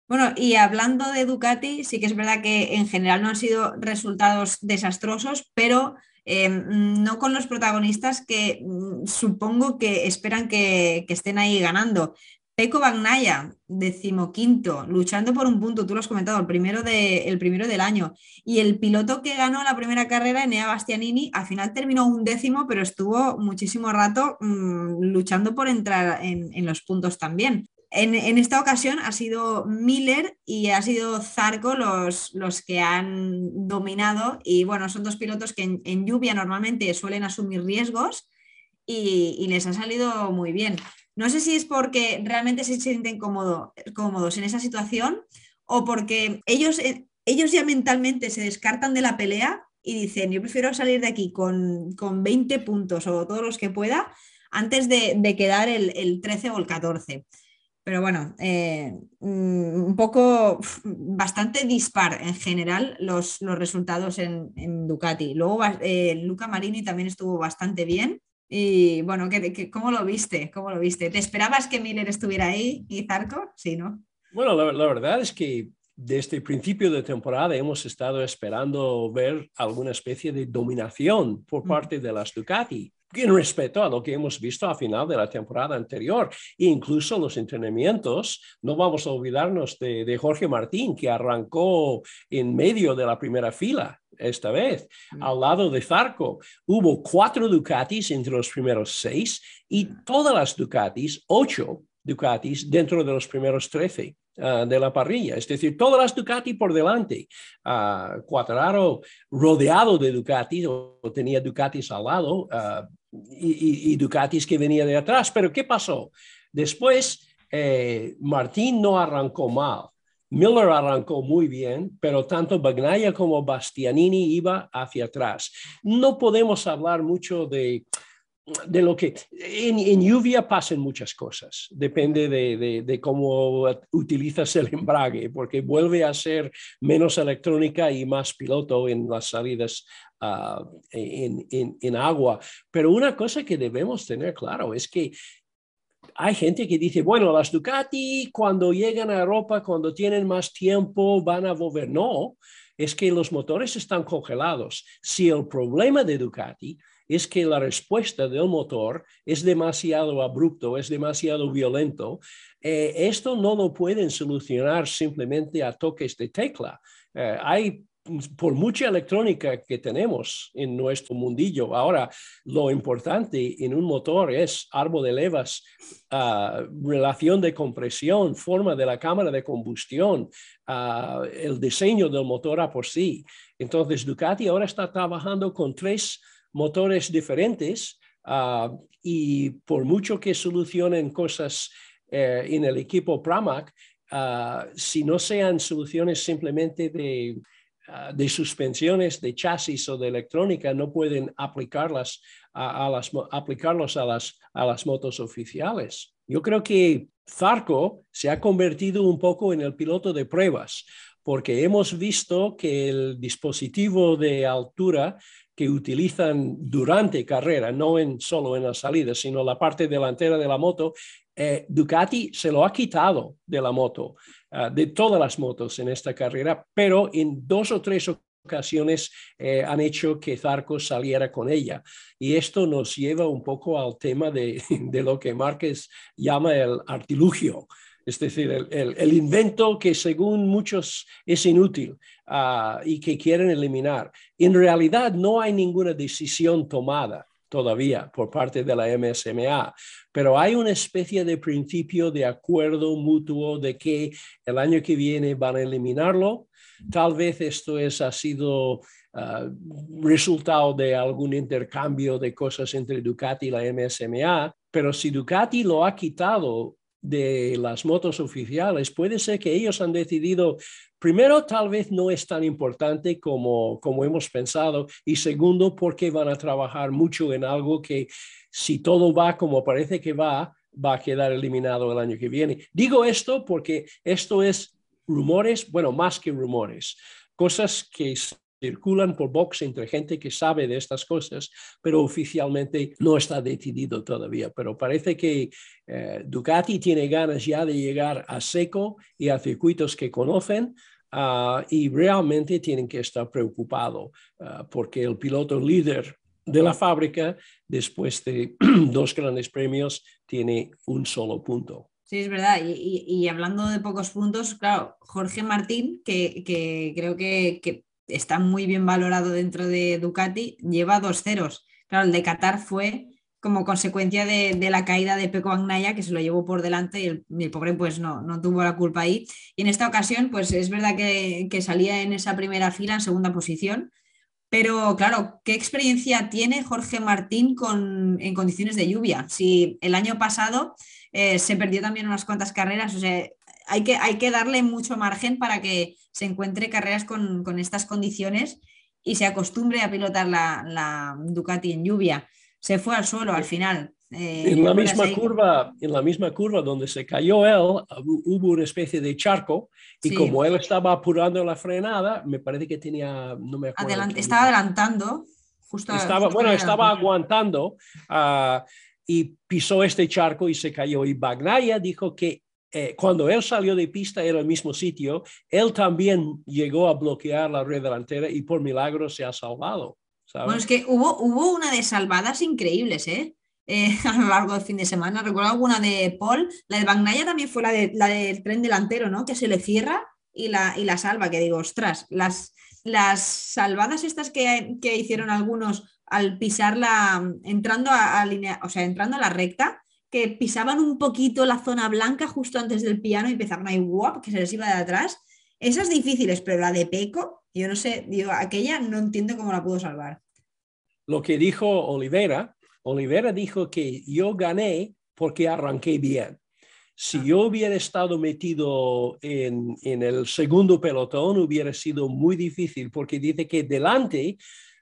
Speaker 2: Bueno, y hablando de Ducati, sí que es verdad que en general no han sido resultados desastrosos, pero em, no con los protagonistas que mm, supongo que esperan que, estén ahí ganando. Peco Bagnaya, decimoquinto, luchando por un punto, tú lo has comentado, el primero, de, el primero del año. Y el piloto que ganó la primera carrera, Enea Bastianini, al final terminó un décimo, pero estuvo muchísimo rato mm, luchando por entrar en, los puntos también. En, esta ocasión ha sido Miller y ha sido Zarco los, los que han dominado. Y bueno, son dos pilotos que en, lluvia normalmente suelen asumir riesgos y, les ha salido muy bien. No sé si es porque realmente se sienten cómodos en esa situación o porque ellos, eh, ellos ya mentalmente se descartan de la pelea y dicen, yo prefiero salir de aquí con, 20 puntos o todos los que pueda antes de, quedar el, 13 o el 14. Pero bueno, eh, mm, un poco bastante dispar en general los, los resultados en, Ducati. Luego eh, Luca Marini también estuvo bastante bien. Y bueno, cómo lo viste? ¿Cómo lo viste? ¿Te esperabas que Miller estuviera ahí y Zarco? Sí, ¿no?
Speaker 3: Bueno, la, verdad es que desde el principio de temporada hemos estado esperando ver alguna especie de dominación por mm. parte de las Ducati en respeto a lo que hemos visto a final de la temporada anterior. E incluso los entrenamientos, no vamos a olvidarnos de, de Jorge Martín, que arrancó en medio de la primera fila esta vez, mm. al lado de Zarco. Hubo cuatro Ducatis entre los primeros seis y todas las Ducatis, ocho Ducatis dentro de los primeros trece. Ah, de la parrilla, es decir, todas las Ducati por delante. Uh, Quattraro rodeado de Ducatis, o tenía Ducatis al lado, ah, y, Ducatis que venía de atrás. Pero ¿qué pasó? Después eh, Martín no arrancó mal. Miller arrancó muy bien, pero tanto Bagnaia como Bastianini iba hacia atrás. No podemos hablar mucho de, de lo que en, lluvia pasan muchas cosas, depende de, cómo utilizas el embrague, porque vuelve a ser menos electrónica y más piloto en las salidas en, en, agua. Pero una cosa que debemos tener claro es que hay gente que dice, bueno, las Ducati cuando llegan a Europa, cuando tienen más tiempo, van a volver. No, es que los motores están congelados. Si el problema de Ducati es que la respuesta del motor es demasiado abrupto, es demasiado violento. Eh, esto no lo pueden solucionar simplemente a toques de tecla. Eh, hay por mucha electrónica que tenemos en nuestro mundillo, ahora lo importante en un motor es árbol de levas, ah, relación de compresión, forma de la cámara de combustión, ah, el diseño del motor a por sí. Entonces, Ducati ahora está trabajando con tres motores diferentes ah, y por mucho que solucionen cosas eh, en el equipo Pramac, si no sean soluciones simplemente de, de, suspensiones de chasis o de electrónica, no pueden aplicarlas a, las, aplicarlos a las, a las motos oficiales. Yo creo que Zarco se ha convertido un poco en el piloto de pruebas, porque hemos visto que el dispositivo de altura que utilizan durante carrera, no en, solo en la salida, sino la parte delantera de la moto, eh, Ducati se lo ha quitado de la moto, ah, de todas las motos en esta carrera, pero en dos o tres ocasiones eh, han hecho que Zarco saliera con ella. Y esto nos lleva un poco al tema de, de lo que Márquez llama el artilugio es decir, el, invento que según muchos es inútil ah, y que quieren eliminar. En realidad no hay ninguna decisión tomada todavía por parte de la MSMA, pero hay una especie de principio de acuerdo mutuo de que el año que viene van a eliminarlo. Tal vez esto es, ha sido ah, resultado de algún intercambio de cosas entre Ducati y la MSMA, pero si Ducati lo ha quitado de las motos oficiales, puede ser que ellos han decidido, primero, tal vez no es tan importante como, como hemos pensado, y segundo, porque van a trabajar mucho en algo que si todo va como parece que va, va a quedar eliminado el año que viene. Digo esto porque esto es rumores, bueno, más que rumores, cosas que circulan por box entre gente que sabe de estas cosas, pero oficialmente no está decidido todavía. Pero parece que eh, Ducati tiene ganas ya de llegar a seco y a circuitos que conocen. Ah, y realmente tienen que estar preocupados ah, porque el piloto líder de la fábrica, después de dos grandes premios, tiene un solo punto.
Speaker 2: Sí, es verdad. Y, hablando de pocos puntos, claro, Jorge Martín, que, creo que, está muy bien valorado dentro de Ducati, lleva dos ceros. Claro, el de Qatar fue como consecuencia de, la caída de Peco Agnaya, que se lo llevó por delante y el, pobre pues no, no tuvo la culpa ahí. Y en esta ocasión, pues es verdad que, salía en esa primera fila, en segunda posición, pero claro, ¿qué experiencia tiene Jorge Martín con, en condiciones de lluvia? Si el año pasado eh, se perdió también unas cuantas carreras, o sea, hay que, hay que darle mucho margen para que se encuentre carreras con, estas condiciones y se acostumbre a pilotar la, Ducati en lluvia. Se fue al suelo al final.
Speaker 3: Eh, en, la misma curva, en la misma curva donde se cayó él, hubo una especie de charco y como él estaba apurando la frenada, me parece que tenía, no me acuerdo.
Speaker 2: estaba adelantando. Justo,
Speaker 3: estaba, bueno, estaba aguantando ah, y pisó este charco y se cayó. Y Bagnaia dijo que eh, cuando él salió de pista era el mismo sitio, él también llegó a bloquear la red delantera y por milagro se ha salvado.
Speaker 2: Bueno, es que hubo, hubo una de salvadas increíbles, ¿eh? ¿eh? a lo largo del fin de semana. Recuerdo alguna de Paul, la de Bagnaya también fue la, de, la del tren delantero, ¿no? Que se le cierra y la, y la salva, que digo, ostras, las, las salvadas estas que, que hicieron algunos al pisarla, entrando a, línea, o sea, entrando a la recta, que pisaban un poquito la zona blanca justo antes del piano y empezaban ahí, guap, que se les iba de atrás. Esas difíciles, pero la de Peco, yo no sé, digo, aquella no entiendo cómo la pudo salvar.
Speaker 3: Lo que dijo Olivera, Olivera dijo que yo gané porque arranqué bien. Si yo hubiera estado metido en, en, el segundo pelotón, hubiera sido muy difícil porque dice que delante,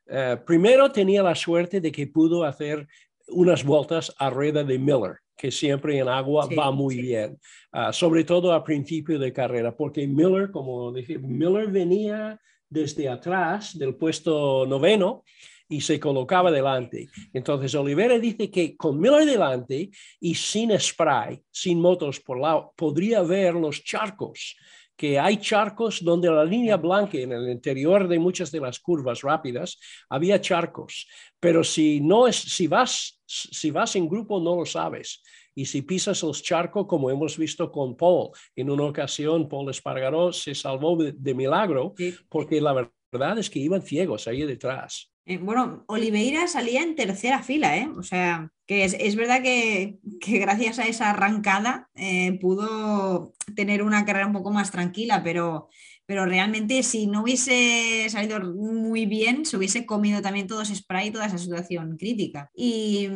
Speaker 3: eh, primero tenía la suerte de que pudo hacer unas vueltas a rueda de Miller, que siempre en agua va muy bien, uh, sobre todo a principio de carrera, porque Miller, como dije, Miller venía desde atrás del puesto noveno y se colocaba delante. Entonces Olivera dice que con Miller delante y sin spray, sin motos por lado, podría ver los charcos que hay charcos donde la línea blanca en el interior de muchas de las curvas rápidas había charcos, pero si no es si vas si vas en grupo no lo sabes. Y si pisas los charcos, como hemos visto con Paul, en una ocasión Paul Espargaró se salvó de, milagro porque la verdad es que iban ciegos ahí detrás.
Speaker 2: Eh, bueno, Oliveira salía en tercera fila, ¿eh? O sea, que es, verdad que, gracias a esa arrancada eh, pudo tener una carrera un poco más tranquila, pero, pero realmente si no hubiese salido muy bien, se hubiese comido también todo ese spray y toda esa situación crítica. Y,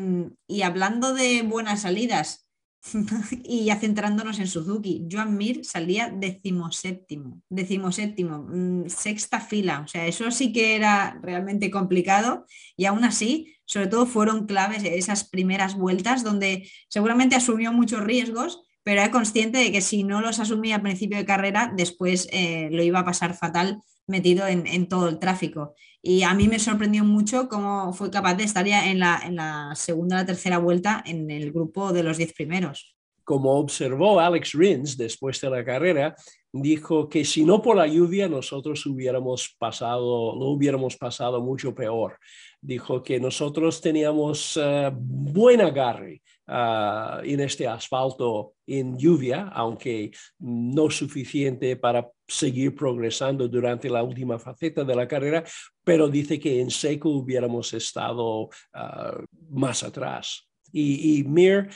Speaker 2: y hablando de buenas salidas, y ya centrándonos en Suzuki, Joan Mir salía decimoséptimo, decimoséptimo, mm, sexta fila, o sea, eso sí que era realmente complicado y aún así, sobre todo fueron claves esas primeras vueltas donde seguramente asumió muchos riesgos, pero era consciente de que si no los asumía a principio de carrera, después eh, lo iba a pasar fatal metido en, todo el tráfico. Y a mí me sorprendió mucho cómo fue capaz de estar ya en la, en la segunda o la tercera vuelta en el grupo de los diez primeros.
Speaker 3: Como observó Alex Rins después de la carrera, dijo que si no por la lluvia nosotros hubiéramos pasado, no hubiéramos pasado mucho peor. Dijo que nosotros teníamos uh, buen agarre uh, en este asfalto en lluvia, aunque no suficiente para seguir progresando durante la última faceta de la carrera, pero dice que en seco hubiéramos estado uh, más atrás. Y, y Mir,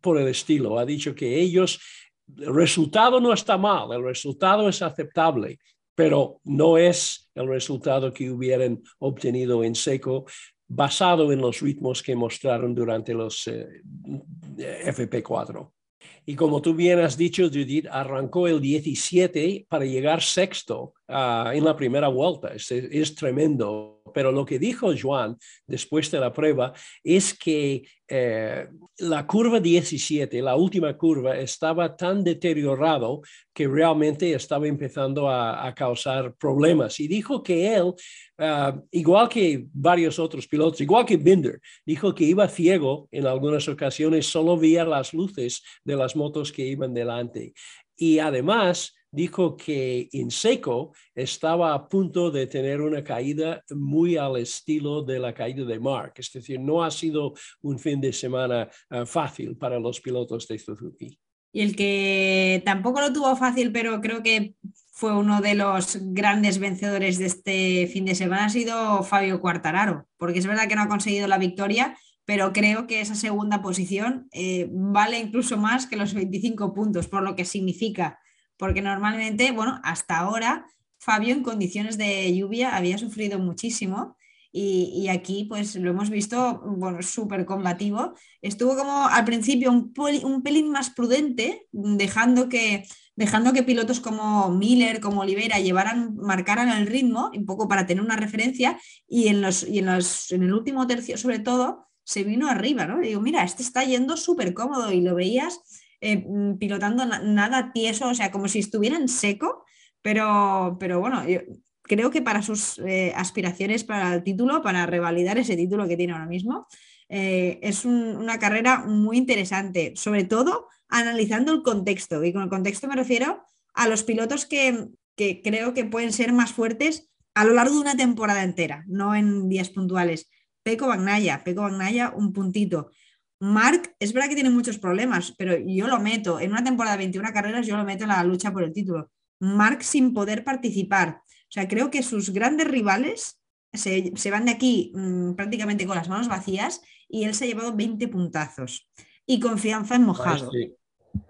Speaker 3: por el estilo, ha dicho que ellos, el resultado no está mal, el resultado es aceptable, pero no es el resultado que hubieran obtenido en seco basado en los ritmos que mostraron durante los eh, FP4. Y como tú bien has dicho, Judith, arrancó el 17 para llegar sexto uh, en la primera vuelta. Es, es, tremendo. Pero lo que dijo Joan después de la prueba es que eh, la curva 17, la última curva, estaba tan deteriorado que realmente estaba empezando a, a causar problemas. Y dijo que él, uh, igual que varios otros pilotos, igual que Binder, dijo que iba ciego en algunas ocasiones, solo veía las luces de las motos que iban delante. Y además dijo que en seco estaba a punto de tener una caída muy al estilo de la caída de Mark. Es decir, no ha sido un fin de semana uh, fácil para los pilotos de Suzuki.
Speaker 2: Y el que tampoco lo tuvo fácil, pero creo que fue uno de los grandes vencedores de este fin de semana ha sido Fabio Quartararo, porque es verdad que no ha conseguido la victoria, pero creo que esa segunda posición eh, vale incluso más que los 25 puntos, por lo que significa, porque normalmente, bueno, hasta ahora Fabio en condiciones de lluvia había sufrido muchísimo y, aquí pues lo hemos visto, bueno, súper combativo. Estuvo como al principio un, un, pelín más prudente, dejando que, dejando que pilotos como Miller, como Olivera llevaran, marcaran el ritmo, un poco para tener una referencia, y en, los, y en, los, en el último tercio sobre todo, se vino arriba, ¿no? digo, mira, este está yendo súper cómodo y lo veías eh, mm, pilotando nada tieso, o sea, como si estuviera en seco, pero, pero bueno, creo que para sus eh, aspiraciones para el título, para revalidar ese título que tiene ahora mismo, eh, es una carrera muy interesante, sobre todo analizando el contexto. Y con el contexto me refiero a los pilotos que, que creo que pueden ser más fuertes a lo largo de una temporada entera, no en días puntuales. Peco Bagnaya, Peco Bagnaya, un puntito. Mark, es verdad que tiene muchos problemas, pero yo lo meto, en una temporada de 21 carreras, yo lo meto en la lucha por el título. Mark sin poder participar. O sea, creo que sus grandes rivales se, van de aquí mm, prácticamente con las manos vacías y él se ha llevado 20 puntazos. Y confianza en mojado.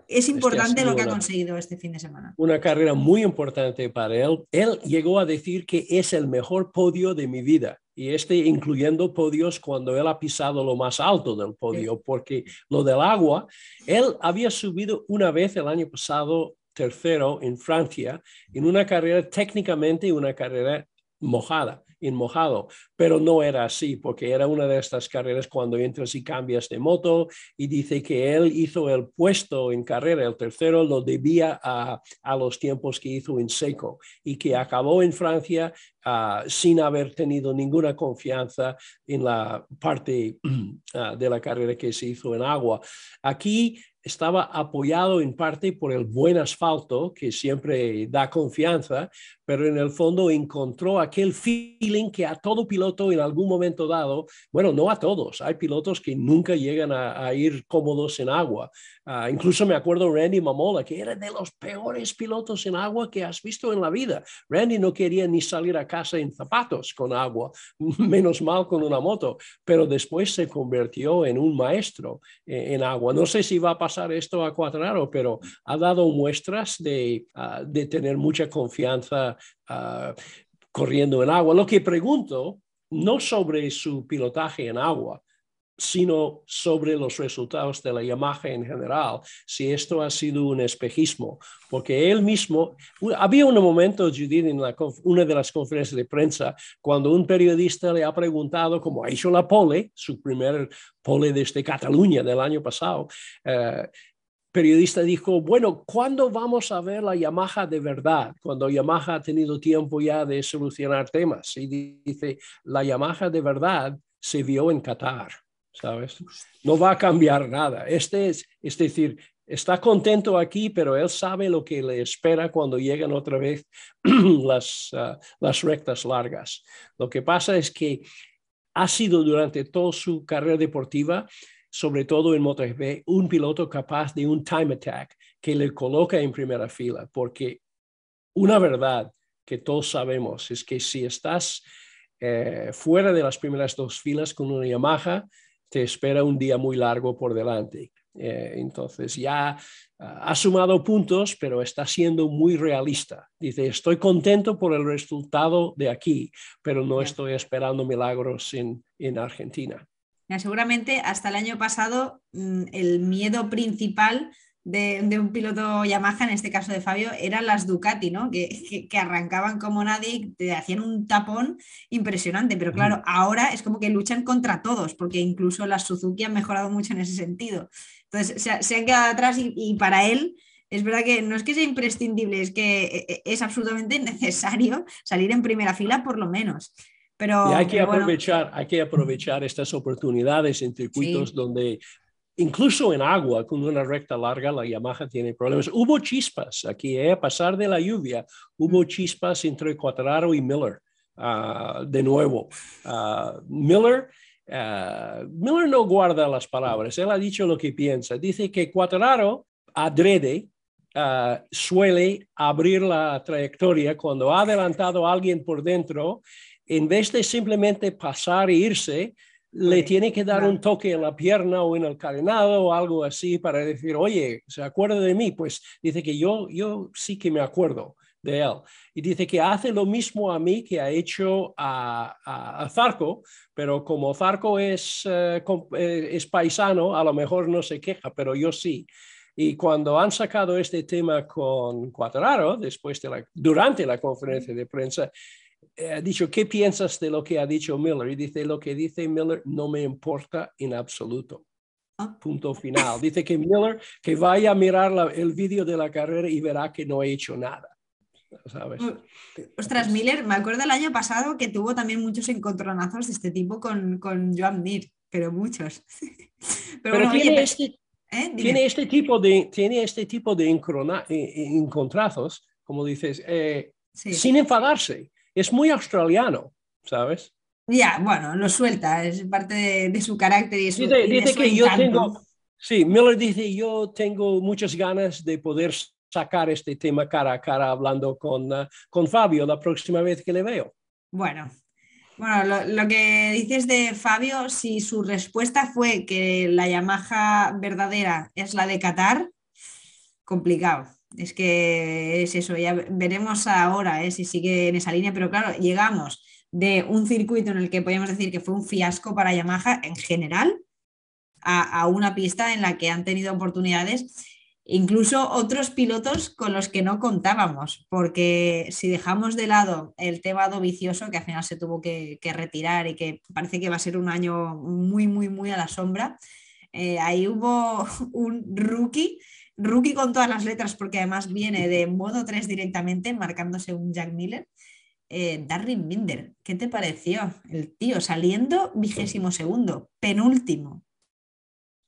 Speaker 2: Es importante lo que ha conseguido este fin de semana.
Speaker 3: Una carrera muy importante para él. Él llegó a decir que es el mejor podio de mi vida. Y este incluyendo podios cuando él ha pisado lo más alto del podio, porque lo del agua, él había subido una vez el año pasado tercero en Francia en una carrera técnicamente una carrera mojada en mojado, pero no era así porque era una de estas carreras cuando entras y cambias de moto y dice que él hizo el puesto en carrera, el tercero lo debía a, a los tiempos que hizo en seco y que acabó en Francia uh, sin haber tenido ninguna confianza en la parte uh, de la carrera que se hizo en agua. Aquí estaba apoyado en parte por el buen asfalto, que siempre da confianza, pero en el fondo encontró aquel feeling que a todo piloto en algún momento dado, bueno, no a todos, hay pilotos que nunca llegan a, ir cómodos en agua. Ah, incluso me acuerdo Randy Mamola, que era de los peores pilotos en agua que has visto en la vida. Randy no quería ni salir a casa en zapatos con agua, menos mal con una moto, pero después se convirtió en un maestro en, en agua. No sé si va a pasar esto a Cuadraro, pero ha dado muestras de, ah, de tener mucha confianza ah, corriendo en agua. Lo que pregunto, no sobre su pilotaje en agua, sino sobre los resultados de la Yamaha en general, si esto ha sido un espejismo, porque él mismo, había un momento, Judith, en una de las conferencias de prensa, cuando un periodista le ha preguntado cómo ha hecho la pole, su primer pole desde Cataluña del año pasado, eh, periodista dijo, bueno, ¿cuándo vamos a ver la Yamaha de verdad? Cuando Yamaha ha tenido tiempo ya de solucionar temas. Y dice, la Yamaha de verdad se vio en Qatar. ¿sabes? No va a cambiar nada. Este es, es decir, está contento aquí, pero él sabe lo que le espera cuando llegan otra vez las, ah, las rectas largas. Lo que pasa es que ha sido durante toda su carrera deportiva, sobre todo en MotoGP, un piloto capaz de un time attack que le coloca en primera fila, porque una verdad que todos sabemos es que si estás eh, fuera de las primeras dos filas con una Yamaha, te espera un día muy largo por delante. Eh, entonces ya ah, ha sumado puntos, pero está siendo muy realista. Dice, estoy contento por el resultado de aquí, pero no estoy esperando milagros en, en Argentina.
Speaker 2: Seguramente hasta el año pasado mm, el miedo principal de, un piloto Yamaha, en este caso de Fabio, eran las Ducati, ¿no? Que, que, arrancaban como nadie, te hacían un tapón impresionante, pero claro, ahora es como que luchan contra todos, porque incluso las Suzuki han mejorado mucho en ese sentido. Entonces, se, han quedado atrás y, para él es verdad que no es que sea imprescindible, es que e, e, es absolutamente necesario salir en primera fila por lo menos. Pero,
Speaker 3: hay, que aprovechar, hay que aprovechar estas oportunidades en circuitos donde Incluso en agua, con una recta larga, la Yamaha tiene problemas. Hubo chispas aquí, eh, a pasar de la lluvia, hubo chispas entre Cuatraro y Miller, uh, de nuevo. Uh, Miller, uh, Miller no guarda las palabras, él ha dicho lo que piensa. Dice que Cuatraro adrede suele abrir la trayectoria cuando ha adelantado a alguien por dentro, en vez de simplemente pasar e irse, le tiene que dar un toque en la pierna o en el carenado o algo así para decir, oye, ¿se acuerda de mí? Pues dice que yo, yo sí que me acuerdo de él. Y dice que hace lo mismo a mí que ha hecho a, a, Zarco, pero como Zarco es, eh, eh, es paisano, a lo mejor no se queja, pero yo sí. Y cuando han sacado este tema con Cuatraro, después de la, durante la conferencia de prensa, ha dicho, ¿qué piensas de lo que ha dicho Miller? Y dice, lo que dice Miller no me importa en absoluto. Ah. Punto final. Dice que Miller, que vaya a mirar el vídeo de la carrera y verá que no ha hecho nada. ¿sabes? Mm,
Speaker 2: ostras, Miller, me acuerdo el año pasado que tuvo también muchos encontronazos de este tipo con, con Joan Mir, pero muchos.
Speaker 3: pero, tiene, este, ¿eh? tiene, este, tipo de, tiene este tipo de encontrazos, como dices, eh, sin enfadarse es muy australiano, ¿sabes?
Speaker 2: Ya, bueno, lo suelta, es parte de, su carácter y su,
Speaker 3: dice, que yo tengo, sí, Miller dice, yo tengo muchas ganas de poder sacar este tema cara a cara hablando con, uh, con Fabio la próxima vez que le veo.
Speaker 2: Bueno, bueno, lo, lo, que dices de Fabio, si su respuesta fue que la Yamaha verdadera es la de Qatar, complicado. Es que es eso, ya veremos ahora ¿eh? si sigue en esa línea, pero claro, llegamos de un circuito en el que podríamos decir que fue un fiasco para Yamaha en general a, a una pista en la que han tenido oportunidades incluso otros pilotos con los que no contábamos, porque si dejamos de lado el tema vicioso, que al final se tuvo que, retirar y que parece que va a ser un año muy, muy, muy a la sombra, eh, ahí hubo un rookie, rookie con todas las letras, porque además viene de modo 3 directamente, marcándose un Jack Miller. Eh, Darren Binder, ¿qué te pareció? El tío saliendo vigésimo segundo, penúltimo.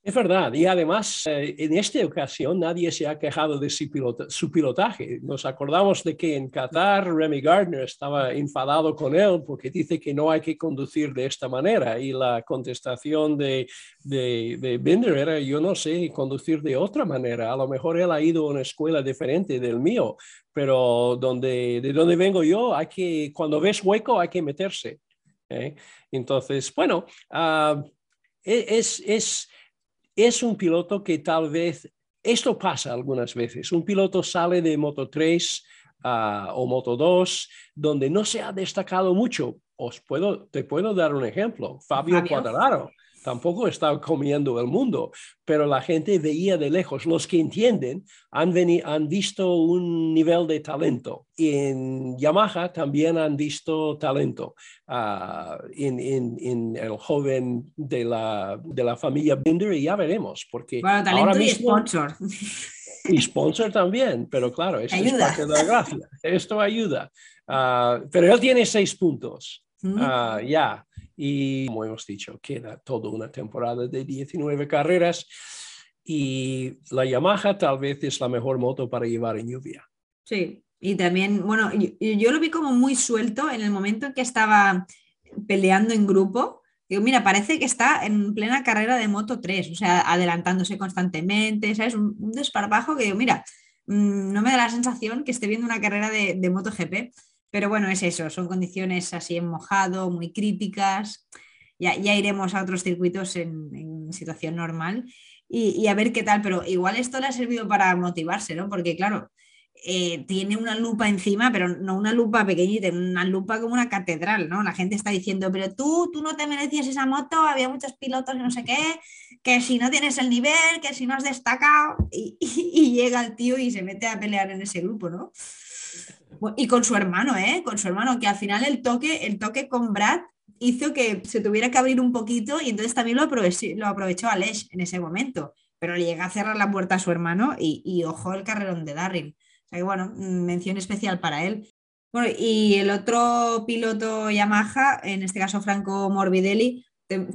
Speaker 3: Es verdad, y además eh, en esta ocasión nadie se ha quejado de su, pilotaje. Nos acordamos de que en Qatar Remy Gardner estaba enfadado con él porque dice que no hay que conducir de esta manera y la contestación de, de, Binder era yo no sé conducir de otra manera. A lo mejor él ha ido a una escuela diferente del mío, pero donde, de donde vengo yo hay que, cuando ves hueco hay que meterse. ¿eh? Entonces, bueno, uh, es... es es un piloto que tal vez, esto pasa algunas veces, un piloto sale de Moto 3 ah, o Moto 2 donde no se ha destacado mucho. Os puedo, te puedo dar un ejemplo, Fabio, Fabio. Quadraro tampoco estaba comiendo el mundo, pero la gente veía de lejos. Los que entienden han, han visto un nivel de talento. En Yamaha también han visto talento uh, en, el joven de la, de la familia Binder y ya veremos. Porque
Speaker 2: bueno, talento y sponsor.
Speaker 3: Y sponsor también, pero claro, eso es parte de la gracia. Esto ayuda. Uh, pero él tiene seis puntos. Uh, ya, y como hemos dicho, queda toda una temporada de 19 carreras y la Yamaha tal vez es la mejor moto para llevar en lluvia.
Speaker 2: Sí, y también, bueno, yo, lo vi como muy suelto en el momento en que estaba peleando en grupo. Digo, mira, parece que está en plena carrera de Moto 3, o sea, adelantándose constantemente, ¿sabes? Un, un desparpajo que digo, mira, mm, no me da la sensación que esté viendo una carrera de, de MotoGP. Pero bueno, es eso, son condiciones así en mojado, muy críticas. Ya, ya iremos a otros circuitos en, situación normal y, a ver qué tal, pero igual esto le ha servido para motivarse, ¿no? Porque claro, eh, tiene una lupa encima, pero no una lupa pequeñita, una lupa como una catedral, ¿no? La gente está diciendo, pero tú, tú no te merecías esa moto, había muchos pilotos y no sé qué, que si no tienes el nivel, que si no has destacado, y, y llega el tío y se mete a pelear en ese grupo, ¿no? Y con su hermano, ¿eh? Con su hermano, que al final el toque, el toque con Brad hizo que se tuviera que abrir un poquito y entonces también lo aprovechó, lo aprovechó Alex en ese momento. Pero llega a cerrar la puerta a su hermano y, ojo el carrerón de Darryl. Que bueno, mm, mención especial para él. Bueno, y el otro piloto Yamaha, en este caso Franco Morbidelli,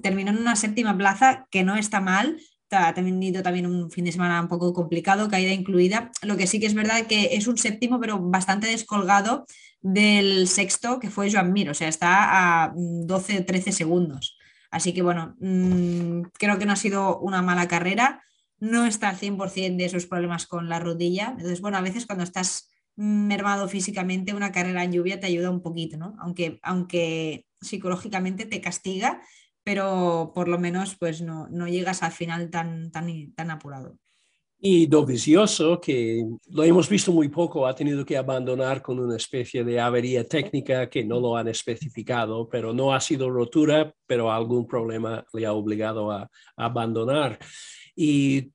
Speaker 2: terminó en una séptima plaza, que no está mal, ha tenido también un fin de semana un poco complicado, caída incluida. Lo que sí que es verdad que es un séptimo, pero bastante descolgado del sexto, que fue Joan Mir, o sea, está a 12-13 segundos. Así que bueno, mm, creo que no ha sido una mala carrera, no está al 100% de esos problemas con la rodilla. Entonces, bueno, a veces cuando estás mermado físicamente, una carrera en lluvia te ayuda un poquito, ¿no? Aunque, aunque psicológicamente te castiga, pero por lo menos pues no, no llegas al final tan, tan, tan apurado.
Speaker 3: Y Dovizioso, que lo hemos visto muy poco, ha tenido que abandonar con una especie de avería técnica que no lo han especificado, pero no ha sido rotura, pero algún problema le ha obligado a, abandonar. Y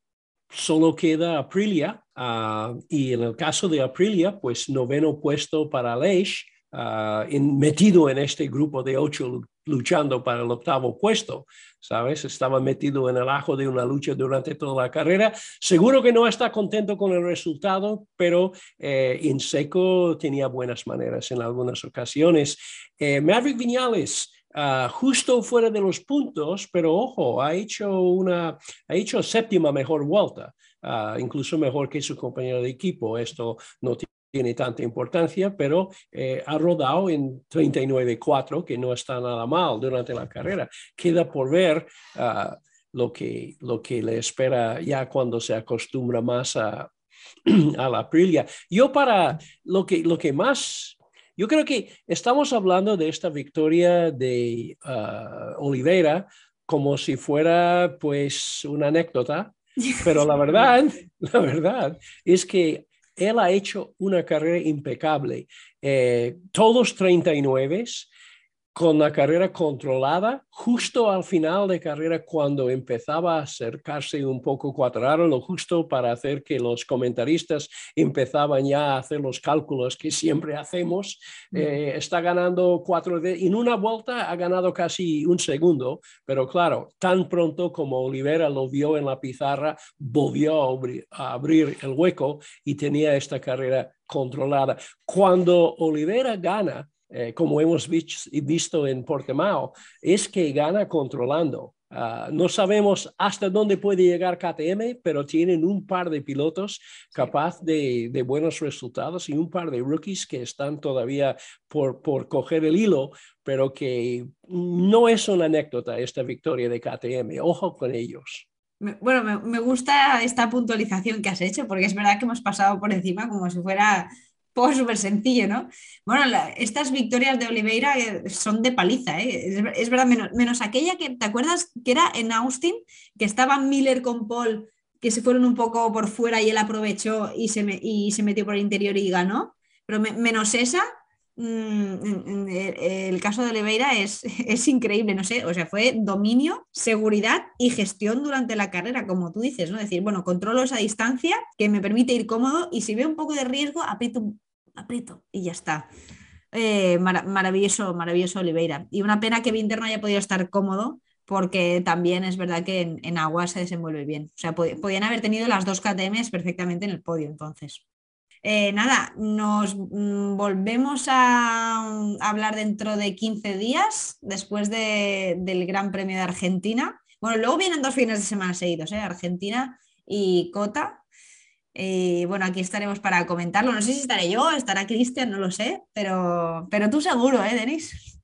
Speaker 3: solo queda Aprilia, ah, y en el caso de Aprilia, pues noveno puesto para Leish, uh, metido en este grupo de ocho luchando para el octavo puesto, ¿sabes? Estaba metido en el ajo de una lucha durante toda la carrera. Seguro que no está contento con el resultado, pero eh, seco tenía buenas maneras en algunas ocasiones. Eh, Maverick Viñales, Uh, justo fuera de los puntos, pero ojo, ha hecho una, ha hecho séptima mejor vuelta, uh, incluso mejor que su compañero de equipo. Esto no tiene tanta importancia, pero eh, ha rodado en 39.4, que no está nada mal durante la carrera. Queda por ver ah, lo, que, lo que le espera ya cuando se acostumbra más a, a la Aprilia. Yo para lo que, lo que más yo creo que estamos hablando de esta victoria de uh, Oliveira como si fuera pues una anécdota, Pero la verdad, la verdad es que él ha hecho una carrera impecable. Eh, todos 39 con la carrera controlada, justo al final de carrera cuando empezaba a acercarse un poco cuadrado, lo justo para hacer que los comentaristas empezaban ya a hacer los cálculos que siempre hacemos, eh, está ganando cuatro de, en una vuelta ha ganado casi un segundo, pero claro, tan pronto como Olivera lo vio en la pizarra, volvió a abrir el hueco y tenía esta carrera controlada. Cuando Olivera gana, eh, como hemos visto en Portimao, es que gana controlando. Ah, no sabemos hasta dónde puede llegar KTM, pero tienen un par de pilotos capaz de, buenos resultados y un par de rookies que están todavía por, por coger el hilo, pero que no es una anécdota esta victoria de KTM. Ojo con ellos.
Speaker 2: Bueno, me gusta esta puntualización que has hecho, porque es verdad que hemos pasado por encima como si fuera poco súper sencillo, ¿no? Bueno, estas victorias de Oliveira eh, son de paliza, ¿eh? es, verdad, menos, aquella que, ¿te acuerdas que era en Austin? Que estaban Miller con Paul, que se fueron un poco por fuera y él aprovechó y se, y se metió por el interior y ganó, pero menos esa, mm, el caso de Oliveira es, es increíble, no sé, o sea, fue dominio, seguridad y gestión durante la carrera, como tú dices, ¿no? Es decir, bueno, controlo esa distancia que me permite ir cómodo y si veo un poco de riesgo, aprieto aprieto y ya está. Eh, maravilloso, maravilloso Oliveira. Y una pena que Vinter no haya podido estar cómodo porque también es verdad que en, agua se desenvuelve bien. O sea, podían haber tenido las dos KTMs perfectamente en el podio entonces. Eh, nada, nos mm, volvemos a, hablar dentro de 15 días después del Gran Premio de Argentina. Bueno, luego vienen dos fines de semana seguidos, ¿eh? Argentina y Cota, y bueno, aquí estaremos para comentarlo. No sé si estaré yo, estará Cristian, no lo sé, pero, pero tú seguro, ¿eh, Denis?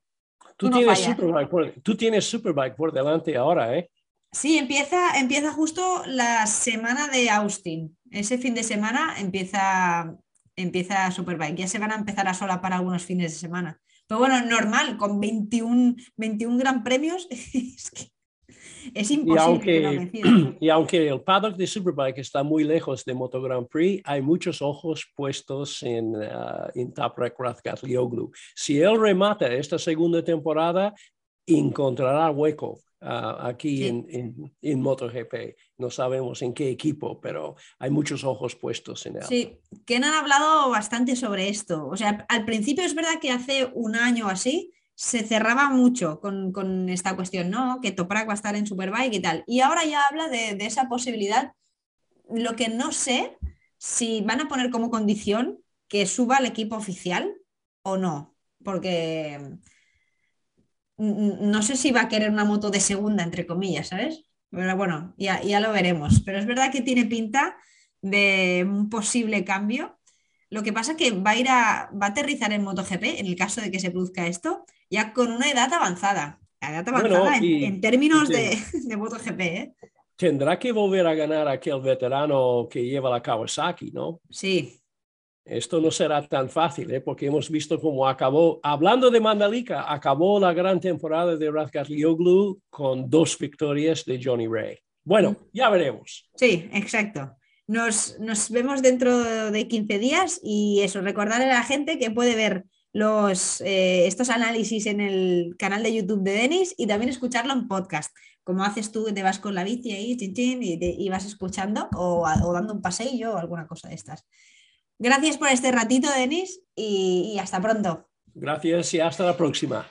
Speaker 3: Tú, tienes Superbike por, tú tienes Superbike por delante ahora, ¿eh?
Speaker 2: Sí, empieza, empieza justo la semana de Austin. Ese fin de semana empieza, empieza Superbike. Ya se van a empezar a sola para algunos fines de semana. Pero bueno, normal, con 21, 21 gran premios, es que es imposible.
Speaker 3: Y aunque, y aunque el paddock de Superbike está muy lejos de Moto Grand Prix, hay muchos ojos puestos en, uh, en Taprek Si él remata esta segunda temporada, encontrará hueco uh, aquí en, en, en, MotoGP. No sabemos en qué equipo, pero hay muchos ojos puestos en él.
Speaker 2: Sí, que han hablado bastante sobre esto. O sea, al principio es verdad que hace un año así se cerraba mucho con, esta cuestión, ¿no? Que Toprak va a estar en Superbike y tal. Y ahora ya habla de, esa posibilidad. Lo que no sé si van a poner como condición que suba al equipo oficial o no, porque no sé si va a querer una moto de segunda, entre comillas, ¿sabes? Pero bueno, ya, ya lo veremos. Pero es verdad que tiene pinta de un posible cambio. Lo que pasa es que va a ir a, va a aterrizar en MotoGP en el caso de que se produzca esto ya con una edad avanzada. edad avanzada en, términos de, de MotoGP. ¿eh?
Speaker 3: Tendrá que volver a ganar aquel veterano que lleva la Kawasaki, ¿no?
Speaker 2: Sí.
Speaker 3: Esto no será tan fácil, ¿eh? porque hemos visto cómo acabó, hablando de Mandalika, acabó la gran temporada de Radgar Lioglu con dos victorias de Johnny Ray. Bueno, mm. ya veremos.
Speaker 2: Sí, exacto. Nos, nos, vemos dentro de 15 días y eso, recordarle a la gente que puede ver los, eh, estos análisis en el canal de YouTube de Denis y también escucharlo en podcast, como haces tú, te vas con la bici ahí, y, vas escuchando o, dando un paseillo o alguna cosa de estas. Gracias por este ratito, Denis, y hasta pronto.
Speaker 3: Gracias y hasta la próxima.